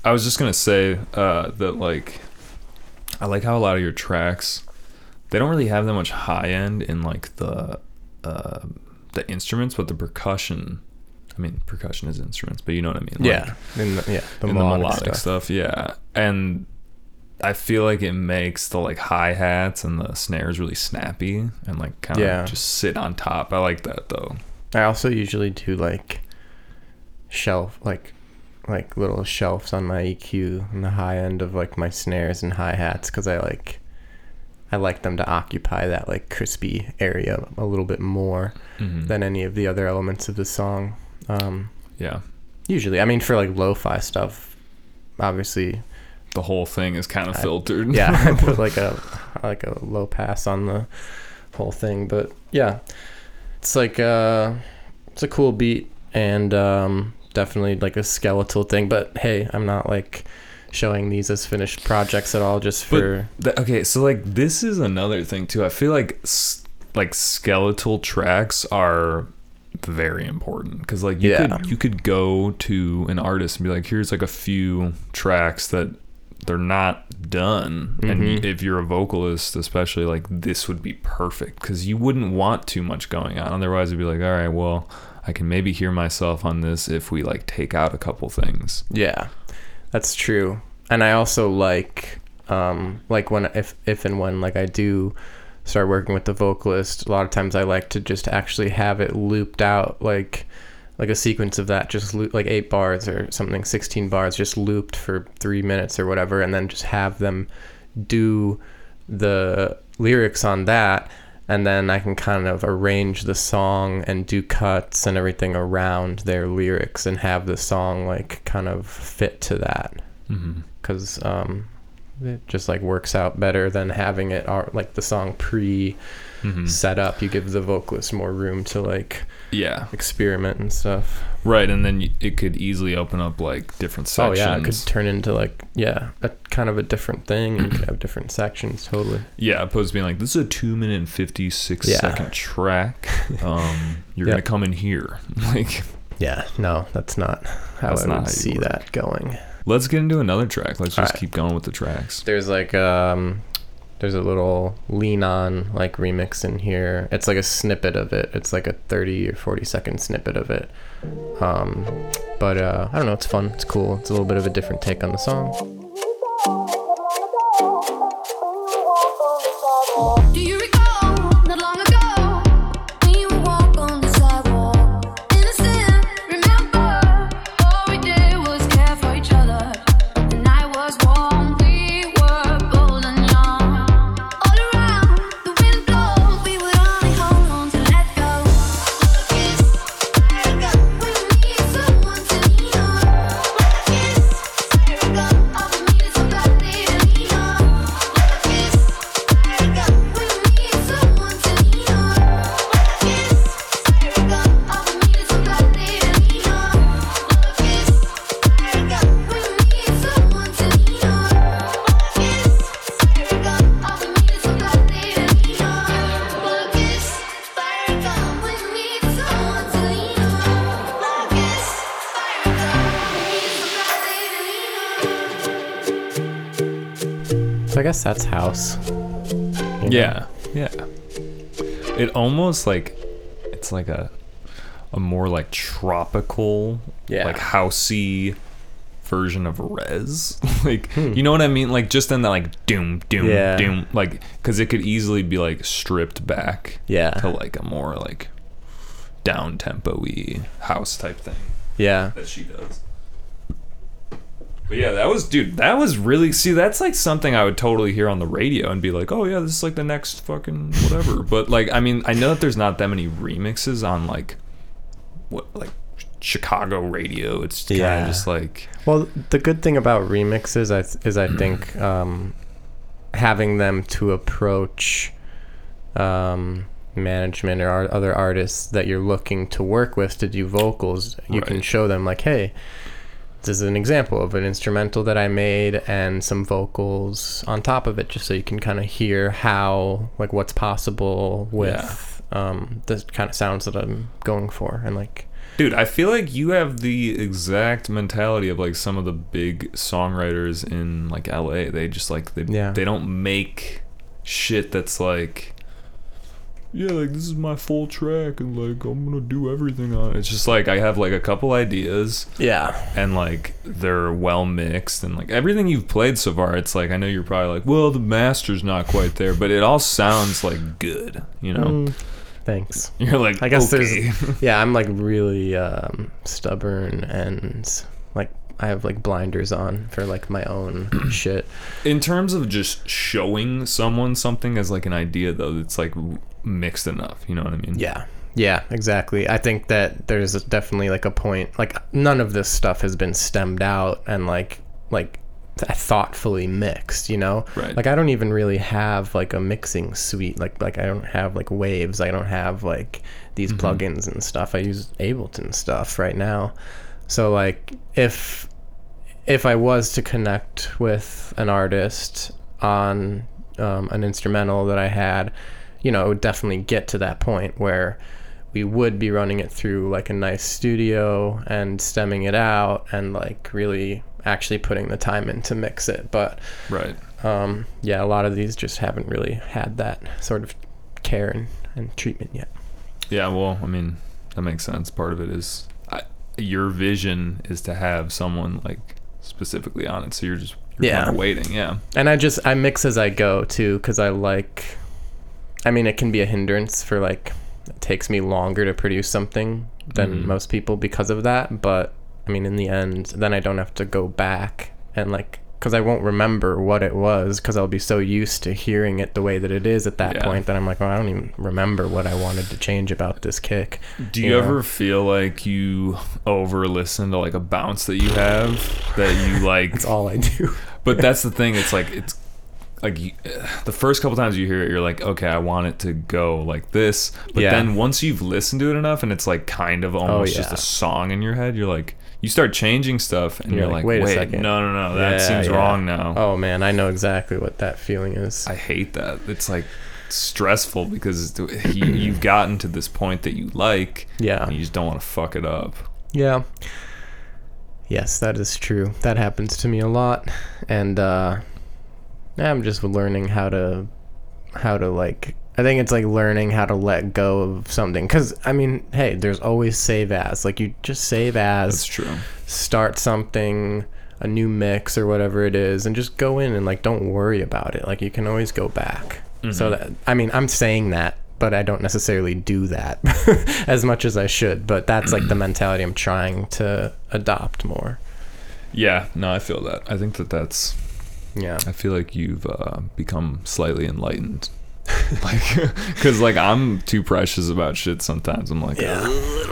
I was just gonna say uh, that like I like how a lot of your tracks they don't really have that much high end in like the uh, the instruments, but the percussion. I mean, percussion is instruments, but you know what I mean. Like, yeah, in the, yeah, the in melodic, the melodic stuff. stuff. yeah. And I feel like it makes the like hi hats and the snares really snappy and like kind of Yeah. just sit on top. I like that though. I also usually do like shelf, like like little shelves on my EQ and the high end of like my snares and hi hats because I like I like them to occupy that like crispy area a little bit more Mhm. than any of the other elements of the song. Um, yeah, usually, I mean, for like lo-fi stuff, obviously, the whole thing is kind of I- filtered. yeah, I put like a like a low pass on the whole thing. But yeah, it's like uh, it's a cool beat and um, definitely like a skeletal thing. But hey, I'm not like showing these as finished projects at all. Just for Th- okay, so like this is another thing too. I feel like s- like skeletal tracks are very important because like you Yeah. could you could go to an artist and be like, here's like a few tracks that they're not done, and Mhm. y- if you're a vocalist, especially like this would be perfect because you wouldn't want too much going on. Otherwise, it'd be like, all right, well. I can maybe hear myself on this if we like take out a couple things. Yeah, that's true. And I also like, um, like when if if and when like I do start working with the vocalist, a lot of times I like to just actually have it looped out, like like a sequence of that, just loop, like eight bars or something, sixteen bars, just looped for three minutes or whatever, and then just have them do the lyrics on that. And then I can kind of arrange the song and do cuts and everything around their lyrics and have the song like kind of fit to that Mm-hmm. because um, it just like works out better than having it ar- like the song pre Mm-hmm. set up. You give the vocalist more room to like Yeah, experiment and stuff. Right, and then it could easily open up like different sections Oh sections. yeah, it could turn into like yeah, a kind of a different thing, and you could have different sections. Totally. Yeah, opposed to being like, this is a two minute and fifty six Yeah. second track. Um, you're Yep. gonna come in here. Like, Yeah, no, that's not how That's I not would how see work. that going. Let's get into another track. Let's just Alright. keep going with the tracks. There's like um there's a little lean on like remix in here. It's like a snippet of it. It's like a 30 or 40 second snippet of it. Um but uh I don't know, it's fun. It's cool. It's a little bit of a different take on the song. Guess that's house. you know? Yeah, yeah. It almost like it's like a a more like tropical, Yeah. like housey version of res. like Hmm. you know what I mean? Like just in that like doom doom Yeah. doom like because it could easily be like stripped back Yeah. to like a more like down tempo-y house type thing Yeah. that she does. But yeah, that was dude. That was really see. That's like something I would totally hear on the radio and be like, "Oh yeah, this is like the next fucking whatever." but like, I mean, I know that there's not that many remixes on like what like Chicago radio. It's kind of Yeah. just like Well, the good thing about remixes I is I think um, having them to approach um, management or other artists that you're looking to work with to do vocals, you can show them like, hey, this is an example of an instrumental that I made and some vocals on top of it, just so you can kind of hear how like what's possible with um, the kind of sounds that I'm going for, and like Dude, I feel like you have the exact mentality of like some of the big songwriters in like LA. They just like they Yeah. they don't make shit that's like yeah, like this is my full track and like I'm to do everything on it. It's just like I have like a couple ideas yeah, and like they're well mixed and like everything you've played so far it's like I know you're probably like, "Well, the master's not quite there," but it all sounds like good, you know. Mm, thanks. You're like, I guess okay. there's yeah, I'm like really um, stubborn and like I have like blinders on for like my own shit. in terms of just showing someone something as like an idea though it's like mixed enough you know what i mean Yeah. Yeah, exactly. I think that there's definitely like a point like none of this stuff has been stemmed out and like like thoughtfully mixed, you know? Right. Like I don't even really have like a mixing suite. Like like I don't have like waves. I don't have like these plugins and stuff. I use Ableton stuff right now. So like if if I was to connect with an artist on um, an instrumental that I had, you know, it would definitely get to that point where we would be running it through like a nice studio and stemming it out and like really actually putting the time in to mix it. But right um, yeah, a lot of these just haven't really had that sort of care and, and treatment yet. yeah well i mean that makes sense part of it is I, your vision is to have someone like specifically on it so you're just you're Yeah. kind of waiting yeah And I just I mix as I go too because I like. I mean, it can be a hindrance for like it takes me longer to produce something than Mhm. most people because of that. But I mean, in the end, then I don't have to go back and like because I won't remember what it was because I'll be so used to hearing it the way that it is at that Yeah. point that I'm like, well, I don't even remember what I wanted to change about this kick. do you Yeah. ever feel like you over listen to like a bounce that you have that you like That's all I do. But that's the thing. It's like it's like you, the first couple times you hear it, you're like, okay, I want it to go like this. But Yeah. then once you've listened to it enough, and it's like kind of almost just yeah. a song in your head, you're like, you start changing stuff, and You're you're, like, like, "Wait a wait, second." no, no, no, that Yeah, seems wrong now. Oh man, I know exactly what that feeling is. I hate that. It's like stressful because you, you've gotten to this point that you like, yeah. and you just don't want to fuck it up. Yeah. Yes, that is true. That happens to me a lot, and uh, I'm just learning how to, how to like. I think it's like learning how to let go of something. Cause I mean, hey, there's always save as. Like you just save as. That's true. start something, a new mix or whatever it is, and just go in and like don't worry about it. Like you can always go back. So mm-hmm. that I mean, I'm saying that, but I don't necessarily do that as much as I should. But that's like the mentality I'm trying to adopt more. Yeah, no, I feel that. I think that that's Yeah. I feel like you've uh, become slightly enlightened. like, because like I'm too precious about shit sometimes. I'm like, Yeah.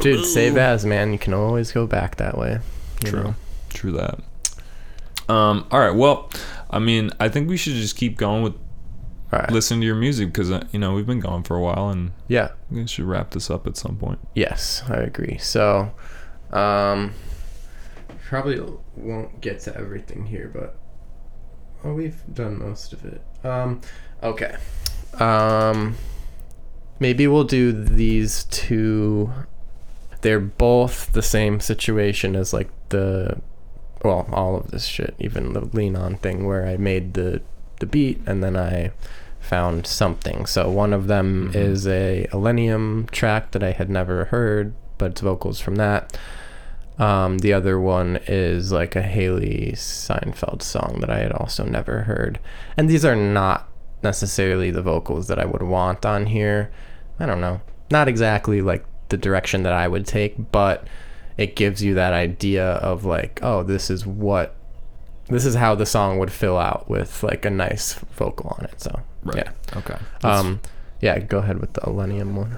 Dude, save as, man. You can always go back that way. you true, know? true that. Um, all right, well, I mean, I think we should just keep going with right. listening to your music because uh, you know we've been going for a while and Yeah. we should wrap this up at some point. Yes, I agree. So, um, probably won't get to everything here, but oh, we've done most of it. Um, okay. Um, maybe we'll do these two. They're both the same situation as like the, well, all of this shit, even the lean on thing where I made the the beat, and then I found something. So one of them Mhm. is a Illenium track that I had never heard, but it's vocals from that. Um, the other one is like a Hailee Steinfeld song that I had also never heard. And these are not necessarily the vocals that I would want on here. I don't know. Not exactly like the direction that I would take, but it gives you that idea of like, oh, this is what this is how the song would fill out with like a nice vocal on it. So Right. yeah. Okay. Um yeah, go ahead with the Illenium one.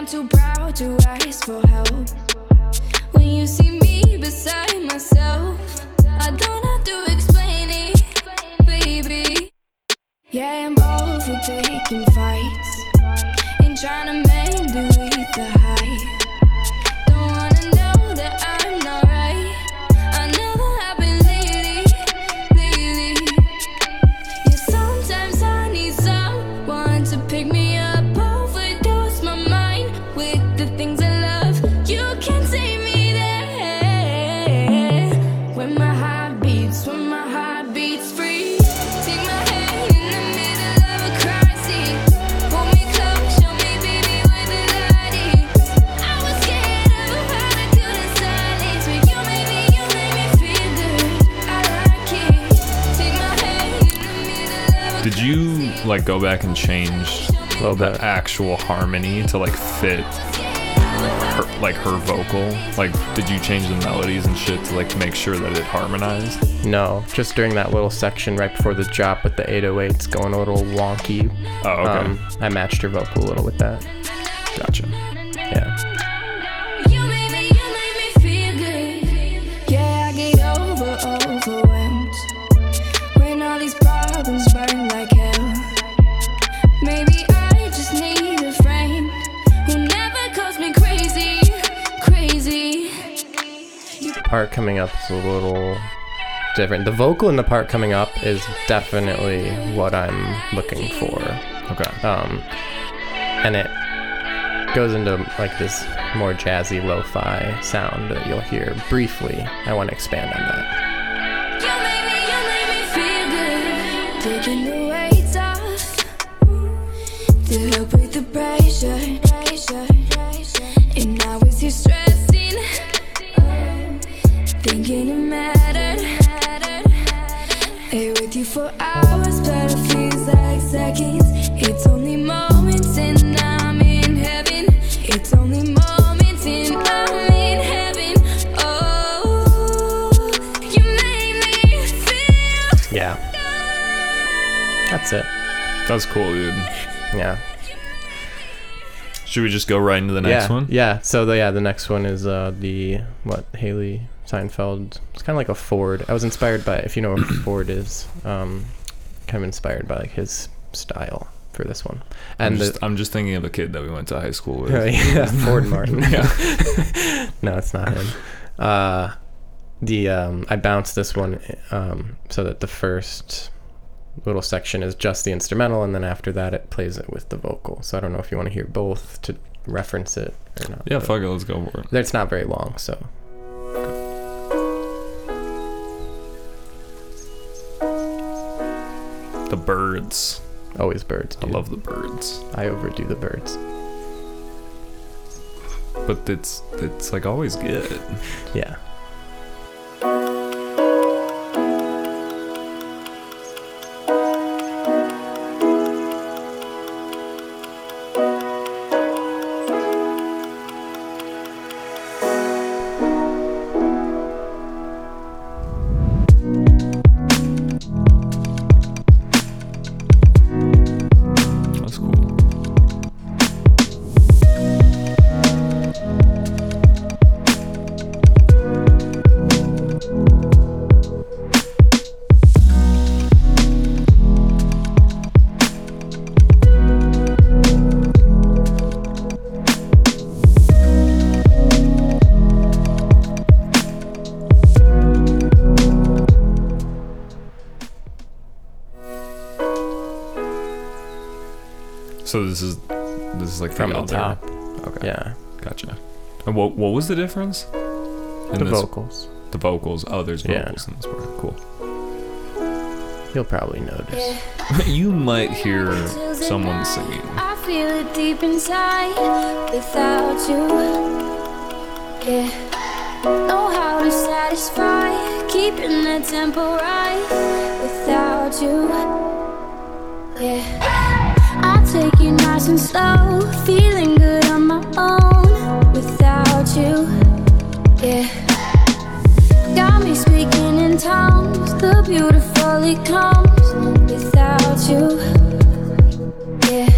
I'm too proud to ask for help. When you see me beside myself, I don't have to explain it, baby. Yeah, I'm over taking fights and trying to mend it the height. Like go back and change the actual harmony to like fit her, like her vocal? Like, did you change the melodies and shit to like make sure that it harmonized? No, just during that little section right before the drop with the 808s going a little wonky. Oh, okay. Um, I matched her vocal a little with that. Part coming up is a little different. The vocal in the part coming up is definitely what I'm looking for. Okay. Um, and it goes into like this more jazzy lo-fi sound that you'll hear briefly. I want to expand on that. You made me, you made me thinking it mattered. Hey, with you for hours, but it feels like seconds. It's only moments, and I'm in heaven. It's only moments, and I'm in heaven. Oh, you made me feel. Yeah. That's it. That's cool, dude. Yeah. Should we just go right into the next yeah, one? Yeah. So the yeah the next one is uh the what Hailee Steinfeld. It's kind of like a Ford. I was inspired by if you know what Ford is. Um, kind of inspired by like his style for this one. I'm And just, the I'm just thinking of a kid that we went to high school with. yeah, Ford Martin. Yeah. no, it's not him. Uh, the um, I bounced this one um, so that the first little section is just the instrumental, and then after that it plays it with the vocal. So I don't know if you want to hear both to reference it or not. Yeah, fuck it, let's go for it. It's not very long, so The birds. always birds. I love the birds. I overdo the birds. But it's it's like always good. Yeah. And what what was the difference? In the this- vocals. The vocals. Oh, there's Yeah. vocals in this part. Cool. You'll probably notice. you might hear someone singing. I feel it deep inside without you. Yeah. Know how to satisfy, keeping the tempo right without you. Yeah. I take it nice and slow, feeling you. Yeah. Got me speaking in tongues, the beautiful it comes without you. Yeah.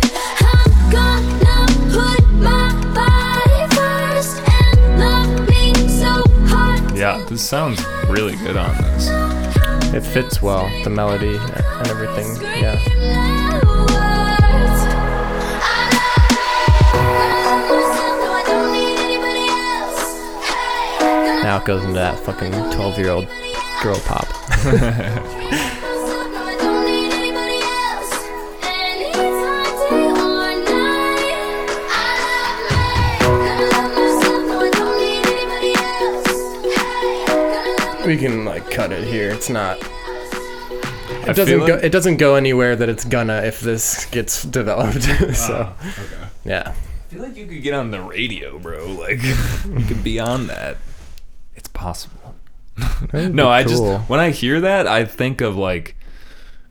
I'm gonna put my body first and love me so hard. Yeah, this sounds really good on this. It fits well, the melody and everything. Yeah. Now it goes into that fucking 12 year old girl pop. We can like cut it here. It's not. I It doesn't go. It doesn't go anywhere that it's gonna if this gets developed. so Ah, okay. yeah. I feel like you could get on the radio, bro. Like you could be on that. Possible. No, I just when I hear that, I think of like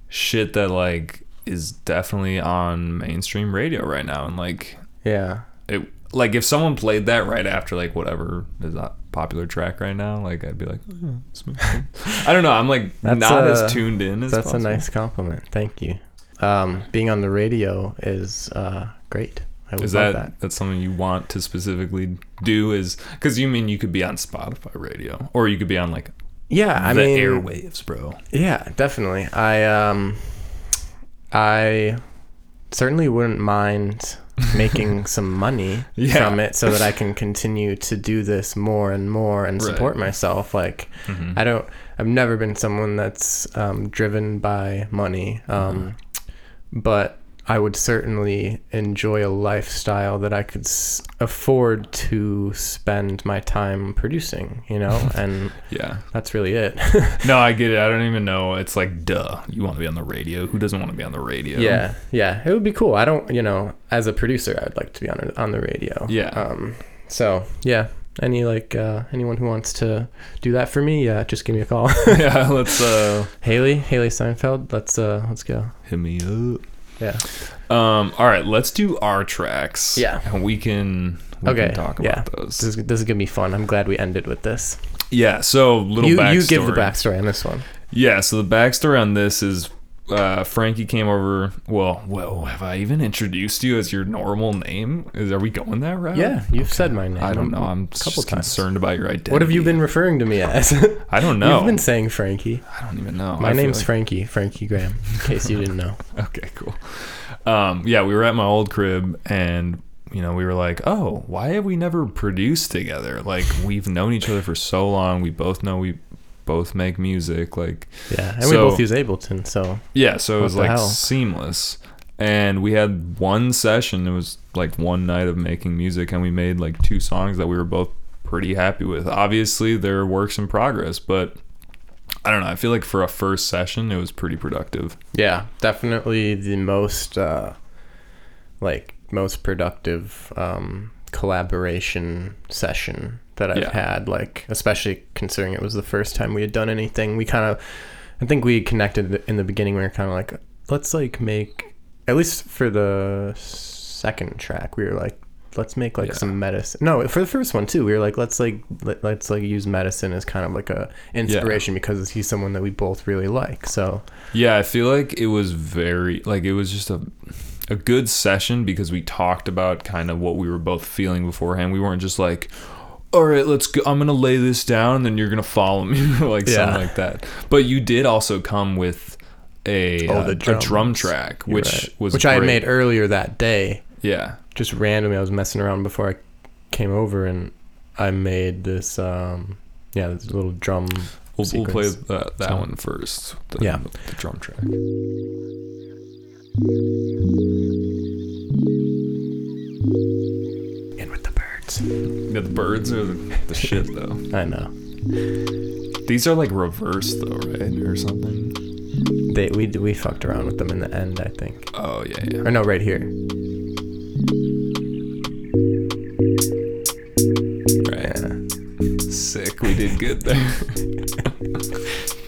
shit that like is definitely on mainstream radio right now, and like yeah. it. Like if someone played that right after like whatever is that popular track right now, like I'd be like, oh, yeah. I don't know. I'm like That's, not uh, as tuned in as That's possible. a nice compliment. Thank you. Um, being on the radio is uh, great. I would Is that, that. that's something you want to specifically do? Is because you mean you could be on Spotify radio, or you could be on like Yeah, I the mean, airwaves, bro. yeah, definitely. I um, I certainly wouldn't mind making some money Yeah. from it so that I can continue to do this more and more and Right. support myself. Like, Mhm. I don't. I've never been someone that's um, driven by money, um, but I would certainly enjoy a lifestyle that I could s- afford to spend my time producing. You know, and Yeah. that's really it. No, I get it. I don't even know. It's like, duh. You want to be on the radio? Who doesn't want to be on the radio? Yeah, yeah, it would be cool. I don't, you know, as a producer, I'd like to be on on the radio. Yeah. Um. So yeah, any like uh, anyone who wants to do that for me, yeah, just give me a call. yeah. Let's uh Hailee, Hailee Steinfeld. Let's uh, let's go. hit me up. Yeah. Um. All right. Let's do our tracks. Yeah. And we can. We Okay, Can talk yeah. about those. This is this is gonna be fun. I'm glad we ended with this. Yeah. So little You backstory. you give the backstory on this one. Yeah, so the backstory on this is uh, Frankie came over. Well, well, have I even introduced you as your normal name? Is are we going that route? Yeah, you've said my name. I don't know. I'm couple just concerned about your identity. What have you been referring to me as? I don't know. You've been saying Frankie. I don't even know. My I name's like- Frankie. Frankie Graham. In case you didn't know. Okay, cool. Um, yeah, we were at my old crib and you know, we were like, "Oh, why have we never produced together? Like we've known each other for so long. We both know we both make music. Like Yeah, and So- we both use Ableton, so Yeah, so it was like hell? seamless. And we had one session. It was like one night of making music, and we made like two songs that we were both pretty happy with. Obviously, they're works in progress, but I don't know. I feel like for a first session, it was pretty productive. Yeah, definitely the most uh like most productive um collaboration session that I've Yeah. had like especially considering it was the first time we had done anything. We kind of I think we connected in the beginning we were kind of like let's like make at least for the second track we were like let's make like Yeah. some medicine. No, for the first one too. We were like let's like let, let's like use medicine as kind of like a inspiration because he's someone that we both really like. So, Yeah, I feel like it was very like it was just a a good session because we talked about kind of what we were both feeling beforehand. We weren't just like, "All right, let's go. I'm gonna lay this down, and then you're gonna follow me," like Yeah. something like that. But you did also come with a Oh, uh, the a drum track, You're which right. was which I had made earlier that day. Yeah, Just randomly, I was messing around before I came over, and I made this. Um, yeah, this little drum. we'll, we'll play uh, that So- one first. The, Yeah. the drum track. Yeah, the birds are the, shit though. I know. These are like reversed though, right, or something? They we we fucked around with them in the end, I think. Oh yeah, yeah. Or no, right here. Right. Yeah. Sick. We did good there.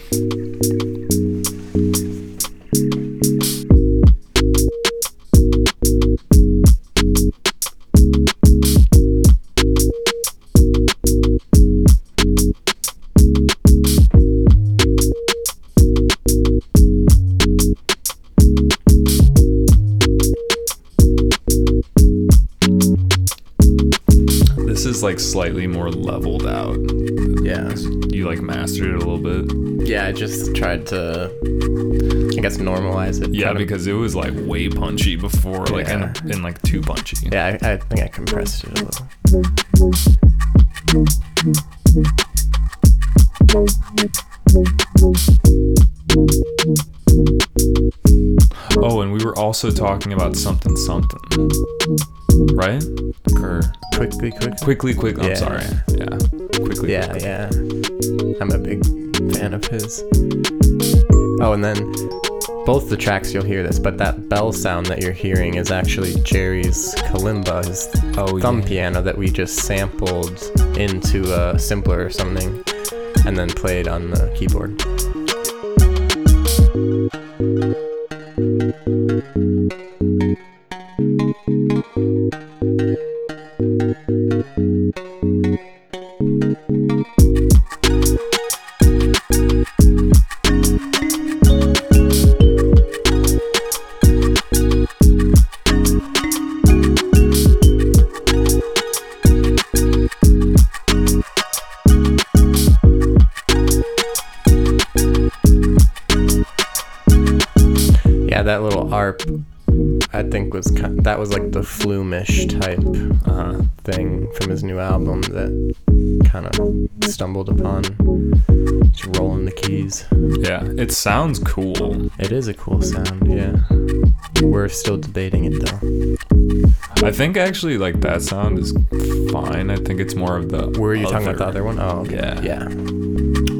slightly more leveled out. Yeah. You like mastered it a little bit. Yeah, I just tried to I guess normalize it. Yeah, kind of. because it was like way punchy before, like Yeah. and, and like too punchy. Yeah, I, I think I compressed it a little. Oh, and we were also talking about something something. Right? Or Quickly, quickly. quickly, quick. I'm sorry. Yeah. Quickly. Yeah, yeah. I'm a big fan of his. Oh, and then both the tracks you'll hear this, but that bell sound that you're hearing is actually Jerry's kalimba, his Oh, thumb yeah. piano that we just sampled into a simpler or something, and then played on the keyboard. Like flumish type uh, thing from his new album that kind of stumbled upon. Just rolling the keys. Yeah. It sounds cool. It is a cool sound, yeah. We're still debating it though. I think actually like that sound is fine. I think it's more of the. Were you talking about the other one? Oh, okay. Yeah. Yeah.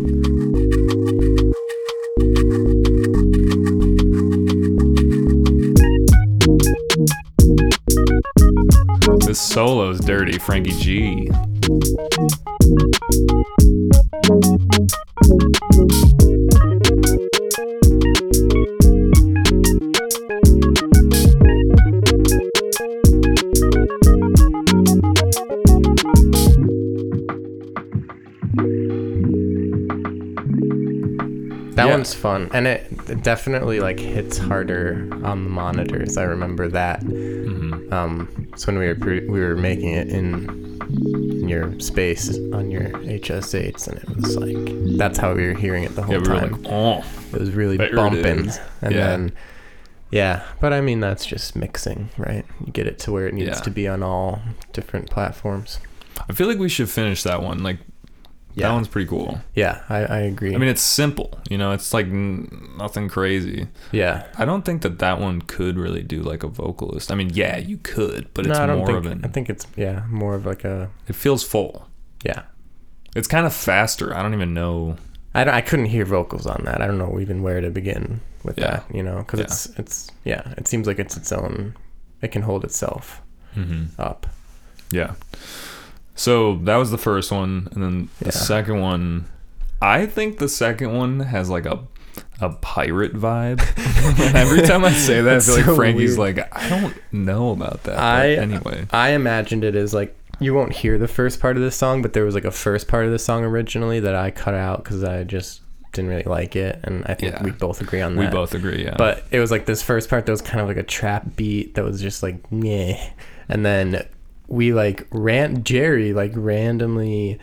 Solo's dirty, Frankie G. That Yeah. one's fun, and it it definitely like hits harder on the monitors. I remember that. Mm-hmm. Um, so when we were pre- we were making it in in your space on your HS8s, and it was like that's how we were hearing it the whole Yeah, we were time. like, oh. it was really bumping, and Yeah. then yeah. But I mean, that's just mixing, right? You get it to where it needs Yeah. to be on all different platforms. I feel like we should finish that one. Like, Yeah, that one's pretty cool. yeah, I, I agree. I mean, it's simple. You know, it's like n- nothing crazy. yeah. I don't think that that one could really do like a vocalist. I mean, yeah, you could, but it's more think. of an. I think it's yeah, more of like a it feels full. yeah. It's kind of faster. I don't even know. I, don't- I couldn't hear vocals on that. I don't know even where to begin with Yeah. that, you know, because Yeah. it's it's yeah, it seems like it's its own. It can hold itself Mm-hmm. up. Yeah. So that was the first one, and then the Yeah. second one. I think the second one has like a a pirate vibe. Every time I say that, I feel like so Frankie's weird. like, I don't know about that. but anyway. I imagined it as like you won't hear the first part of the song, but there was like a first part of the song originally that I cut out because I just didn't really like it, and I think Yeah. we both agree on that. We both agree, yeah. But it was like this first part that was kind of like a trap beat that was just like meh. And then we like ran Jerry like randomly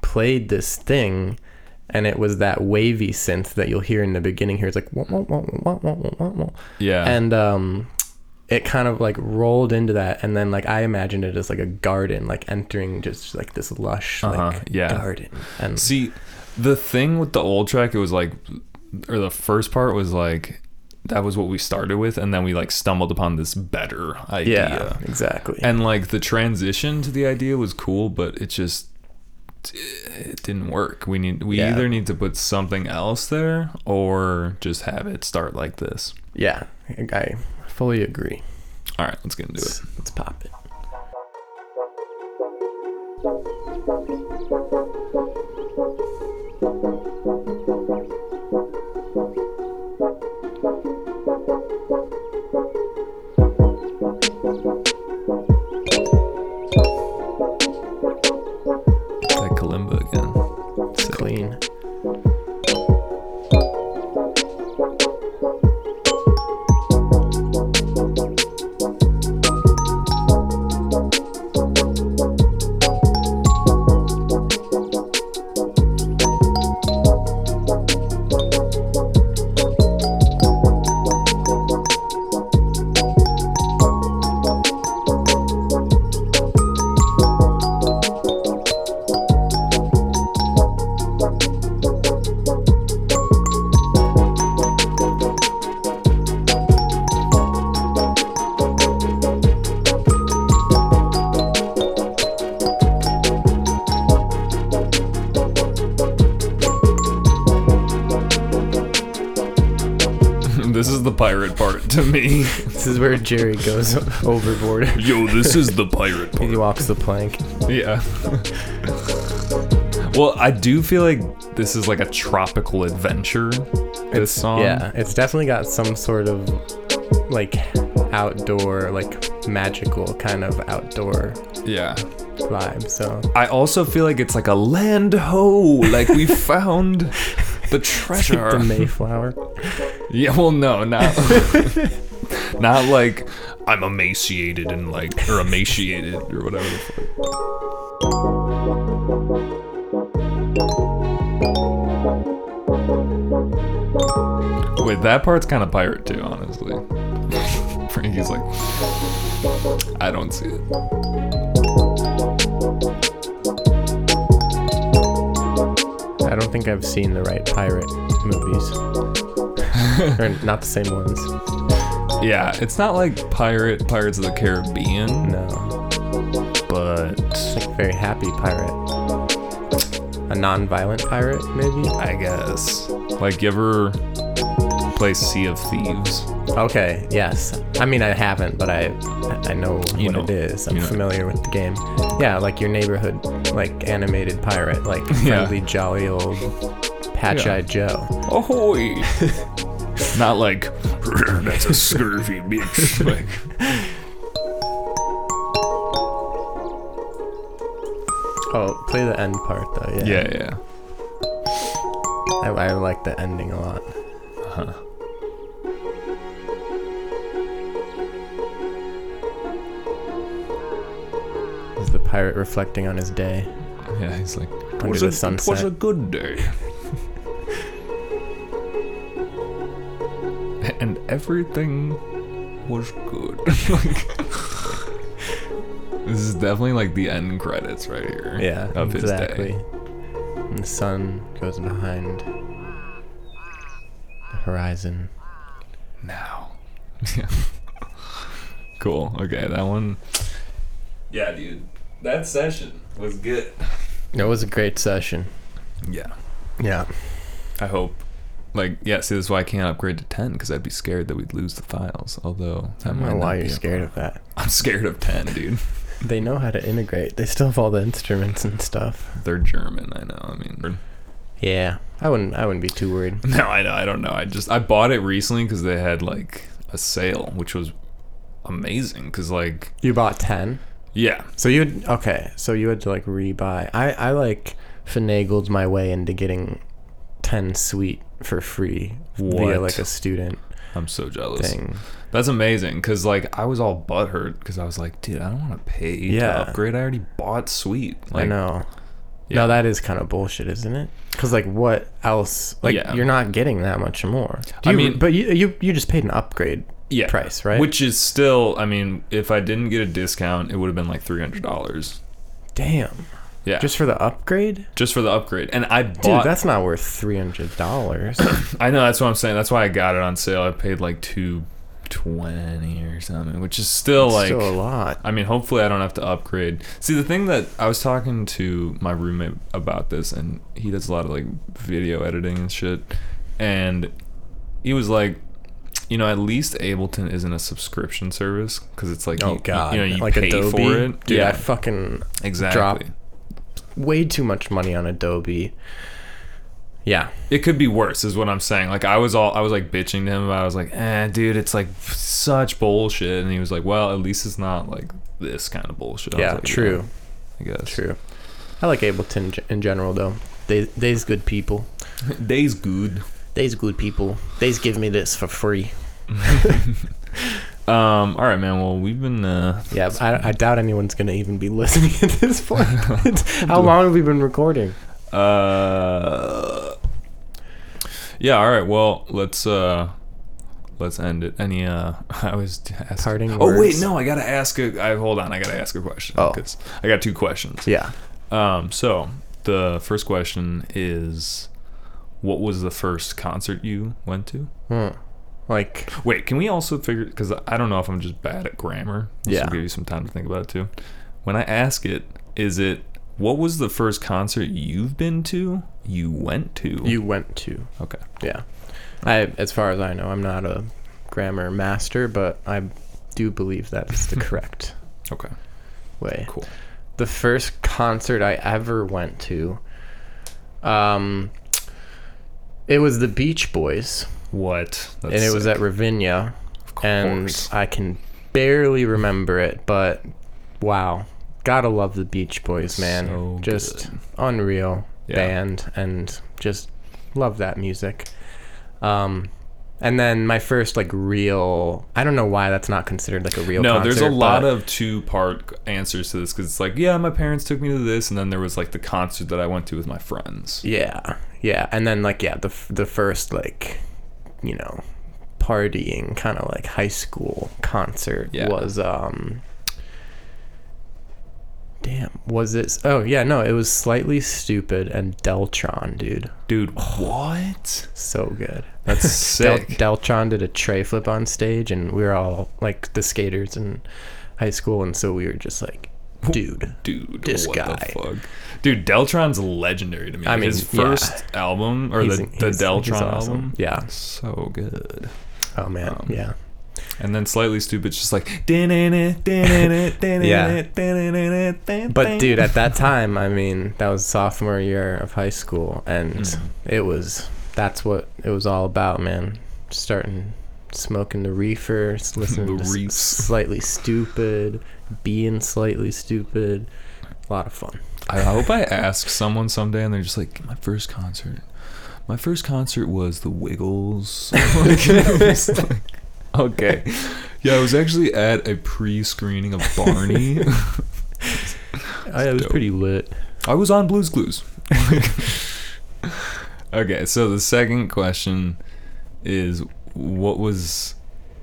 played this thing and it was that wavy synth that you'll hear in the beginning here. It's like wah, wah, wah, yeah. and um it kind of like rolled into that and then like I imagined it as like a garden, like entering just like this lush Uh-huh, like yeah. garden. And See, the thing with the old track, it was like, or the first part was like, that was what we started with and then we like stumbled upon this better idea Yeah, exactly. and like the transition to the idea was cool but it just it didn't work we need we Yeah. either need to put something else there or just have it start like this yeah, I fully agree. all right let's get into it Let's, let's pop it. Where Jerry goes overboard. yo this is the pirate he walks the plank. yeah well i do feel like this is like a tropical adventure this song Yeah, it's definitely got some sort of like outdoor, like magical kind of outdoor yeah vibe. So I also feel like it's like a land ho, like we found the treasure. the Mayflower. yeah, well, no, not not like I'm emaciated and like or emaciated or whatever. The fuck. Wait, that part's kind of pirate too, honestly. Frankie's like, I don't see it. I don't think I've seen the right pirate movies, or not the same ones. Yeah, it's not like pirate Pirates of the Caribbean, No, but like very happy pirate. A non-violent pirate, maybe. I guess. Like, you ever play Sea of Thieves? Okay, yes. I mean, I haven't, but I I know You what know- it is. I'm you know. familiar with the game. Yeah, like your neighborhood, like animated pirate, like Yeah. friendly, jolly old patch-eyed Joe. Ahoy! Not like, that's a scurvy bitch. Like, Oh, play the end part though. Yeah. yeah, yeah. I, I like the ending a lot. Huh. Is the pirate reflecting on his day? Yeah, he's like, Under "'Twas the a, it was sunset." a good day. Everything was good. Like, this is definitely like the end credits right here. Yeah, of his exactly. day. And the sun goes behind the horizon. now. Yeah. cool. Okay, that one. Yeah, dude. That session was good. It was a great session. Yeah. Yeah. I hope. Like, yeah, see, this is why I can't upgrade to 10 because I'd be scared that we'd lose the files. Although, I that don't know why you're scared of that. I'm scared of 10, dude. They know how to integrate. They still have all the instruments and stuff. They're German, I know. I mean, Yeah. I wouldn't I wouldn't be too worried. no, I know. I don't know. I just, I bought it recently because they had like a sale, which was amazing. Because, like, You bought 10? yeah. So you okay, so you had to like rebuy. I I like finagled my way into getting 10 Suite for free via like a student I'm so jealous. thing. That's amazing because like I was all butthurt because I was like, dude, I don't want to pay Yeah. to upgrade. I already bought Suite. Like, I know. Yeah. No, that is kind of bullshit, isn't it? Because like, what else? Like, Yeah. you're not getting that much more. Do I you- mean- but you, you you just paid an upgrade yeah, price, right? Which is still, I mean, if I didn't get a discount, it would have been like three hundred dollars. damn, Yeah, Just for the upgrade? just for the upgrade. And I bought. Dude, that's not worth three hundred dollars. I know that's what I'm saying. That's why I got it on sale. I paid like two twenty or something, which is still like. Still a lot. I mean, hopefully, I don't have to upgrade. See, the thing that I was talking to my roommate about this, and he does a lot of like video editing and shit, and he was like, you know, at least Ableton isn't a subscription service because it's like, Oh you, god, you know, you like pay Adobe. for it. Dude, I fucking exactly. Way too much money on Adobe. Yeah, It could be worse, is what I'm saying. Like I was all, I was like bitching to him about. I was like, eh, dude, it's like such bullshit, and he was like, well, at least it's not like this kind of bullshit. I yeah, like, true, I guess. true. I like Ableton in general though. They they's good people. Day's good. They's good people. They's give me this for free. Um. All right, man. Well, we've been. Uh, Yeah, I, I doubt anyone's gonna even be listening at this point. How long have we been recording? uh. Yeah. All right. Well, let's. Uh. Let's end it. Any. Uh. I was ask, Parting Oh wait, no. I gotta ask a. I hold on. I gotta ask a question. Oh. 'cause I got two questions. Yeah. Um. So the first question is, what was the first concert you went to? Hmm. Like Wait, can we also figure? Because I don't know if I'm just bad at grammar. This Yeah. will give you some time to think about it too. When I ask it, is it what was the first concert you've been to? You went to? you went to. okay? Yeah. I as far as I know, I'm not a grammar master, but I do believe that's the correct Okay, way. cool. The first concert I ever went to um it was the Beach Boys What? That's and it was sick. at Ravinia Of and. I can barely remember it, but wow. Gotta love the Beach Boys, man. So just good. unreal Yeah. band and just love that music. Um and then my first like real I don't know why that's not considered like a real no, concert. there's a lot of two part answers to this because it's like, yeah, my parents took me to this, and then there was like the concert that I went to with my friends. Yeah. Yeah, and then like yeah, the the first like you know, partying kind of like high school concert Yeah. was um Damn, was it? Oh yeah, no, it was Slightly Stoopid and Deltron, dude, Dude, what? so good. That's Del- sick. Deltron did a tre flip on stage, and we were all like the skaters in high school, and so we were just like, dude, dude, This what guy. the fuck? Dude, Deltron's legendary to me. I mean, his yeah. first album or He's- the, the he's Deltron awesome. album, Yeah. so good. Oh man, Um, yeah. And then Slightly Stoopid, just like yeah. But dude, at that time, I mean, that was sophomore year of high school, and Mm. it was that's what it was all about, man. Starting smoking the reefer, listening The to s- Slightly Stoopid, being slightly stupid. A lot of fun. I hope I ask someone someday, and they're just like, my first concert. My first concert was the Wiggles. Like, like, okay, yeah, I was actually at a pre-screening of Barney. I, it was dope. pretty lit. I was on Blue's Clues. okay, so the second question is what was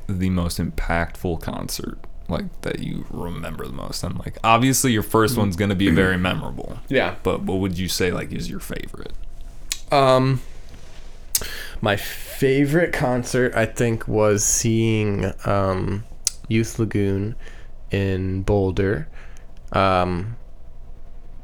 the most impactful concert like that you remember the most? And like obviously your first one's going to be very memorable. Yeah. But what would you say like is your favorite? Um, my favorite concert, I think, was seeing um, Youth Lagoon in Boulder. Um,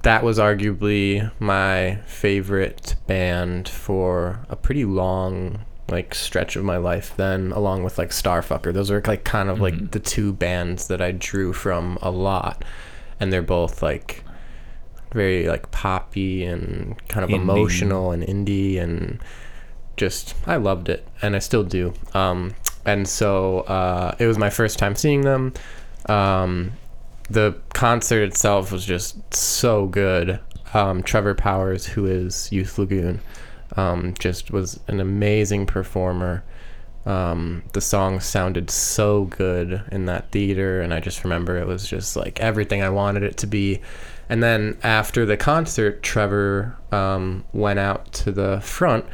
that was arguably my favorite band for a pretty long like stretch of my life then along with like starfucker those are like kind of like the two bands that i drew from a lot and they're both like very like poppy and kind of Indie. emotional and indie and just I loved it and I still do. Um, and so uh, it was my first time seeing them. Um, the concert itself was just so good. Um, Trevor Powers, who is Youth Lagoon, um, just was an amazing performer. Um, the song sounded so good in that theater, and I just remember it was just like everything I wanted it to be. And then after the concert, Trevor um, went out to the front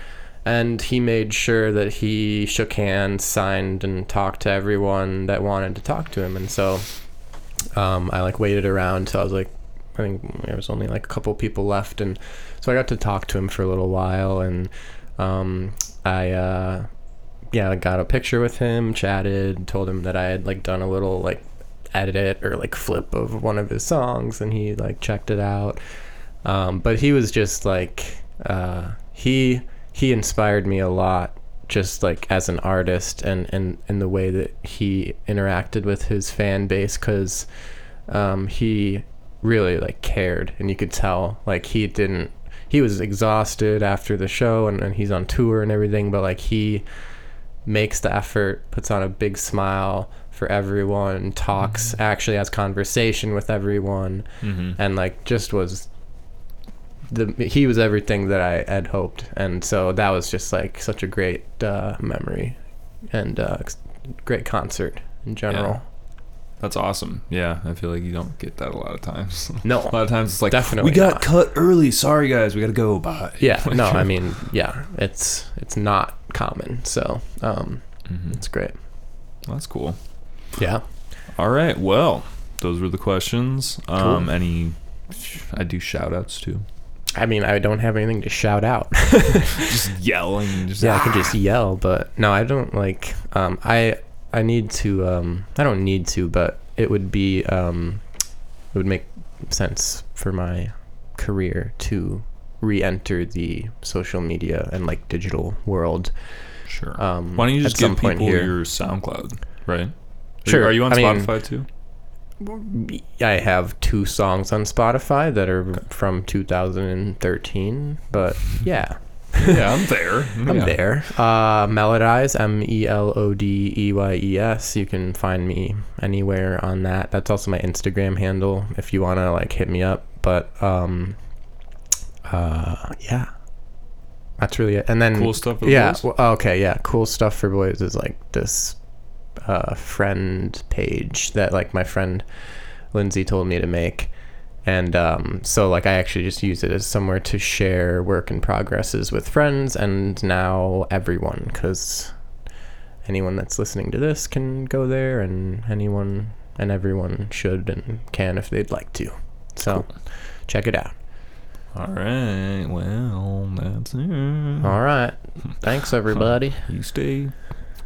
and he made sure that he shook hands, signed, and talked to everyone that wanted to talk to him. And so um, I like waited around till I was like, I think there was only like a couple people left, and so I got to talk to him for a little while, and um, I uh, yeah, got a picture with him, chatted, told him that I had like done a little like edit or like flip of one of his songs, and he like checked it out. Um, but he was just like uh, he he inspired me a lot just like as an artist and and in the way that he interacted with his fan base because um, he really like cared and you could tell like he didn't he was exhausted after the show and, and he's on tour and everything but like he makes the effort puts on a big smile for everyone talks actually has conversation with everyone Mm-hmm. and like just was the he was everything that I had hoped, and so that was just like such a great uh, memory and uh, great concert in general. That's awesome. Yeah, I feel like you don't get that a lot of times. No, a lot of times it's like Definitely we got not. cut early. Sorry guys, we got to go. Bye. yeah, no, I mean, yeah, it's it's not common, so um, Mhm. it's great. That's cool. Yeah, All right. Well, those were the questions. Um, any? I do shout outs too. I mean, I don't have anything to shout out. Just yelling. Just yeah, I can just yell, but no, I don't like. Um, I I need to. Um, I don't need to, but it would be. Um, it would make sense for my career to re-enter the social media and like digital world. Sure. Um, Why don't you just give people your SoundCloud? Right. Are you- Sure, Are you on I mean- Spotify too? I have two songs on Spotify that are from 2013, but yeah, yeah, I'm there. I'm Yeah. there. Uh, Melodeyes, M E L O D E Y E S. You can find me anywhere on that. That's also my Instagram handle if you want to like hit me up. But um, uh, yeah, that's really it. And then Cool stuff for yeah. boys? well, okay. Yeah. Cool stuff for boys is like this uh, friend page that like my friend Lindsay told me to make. And um, so, like, I actually just use it as somewhere to share work in progresses with friends and now everyone, because anyone that's listening to this can go there, and anyone and everyone should and can if they'd like to. So, check it out. All right. Well, that's it. All right. Thanks, everybody. You stay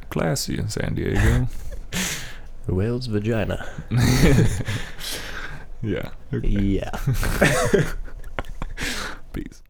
classy in San Diego. Whale's vagina. yeah. Yeah. Peace.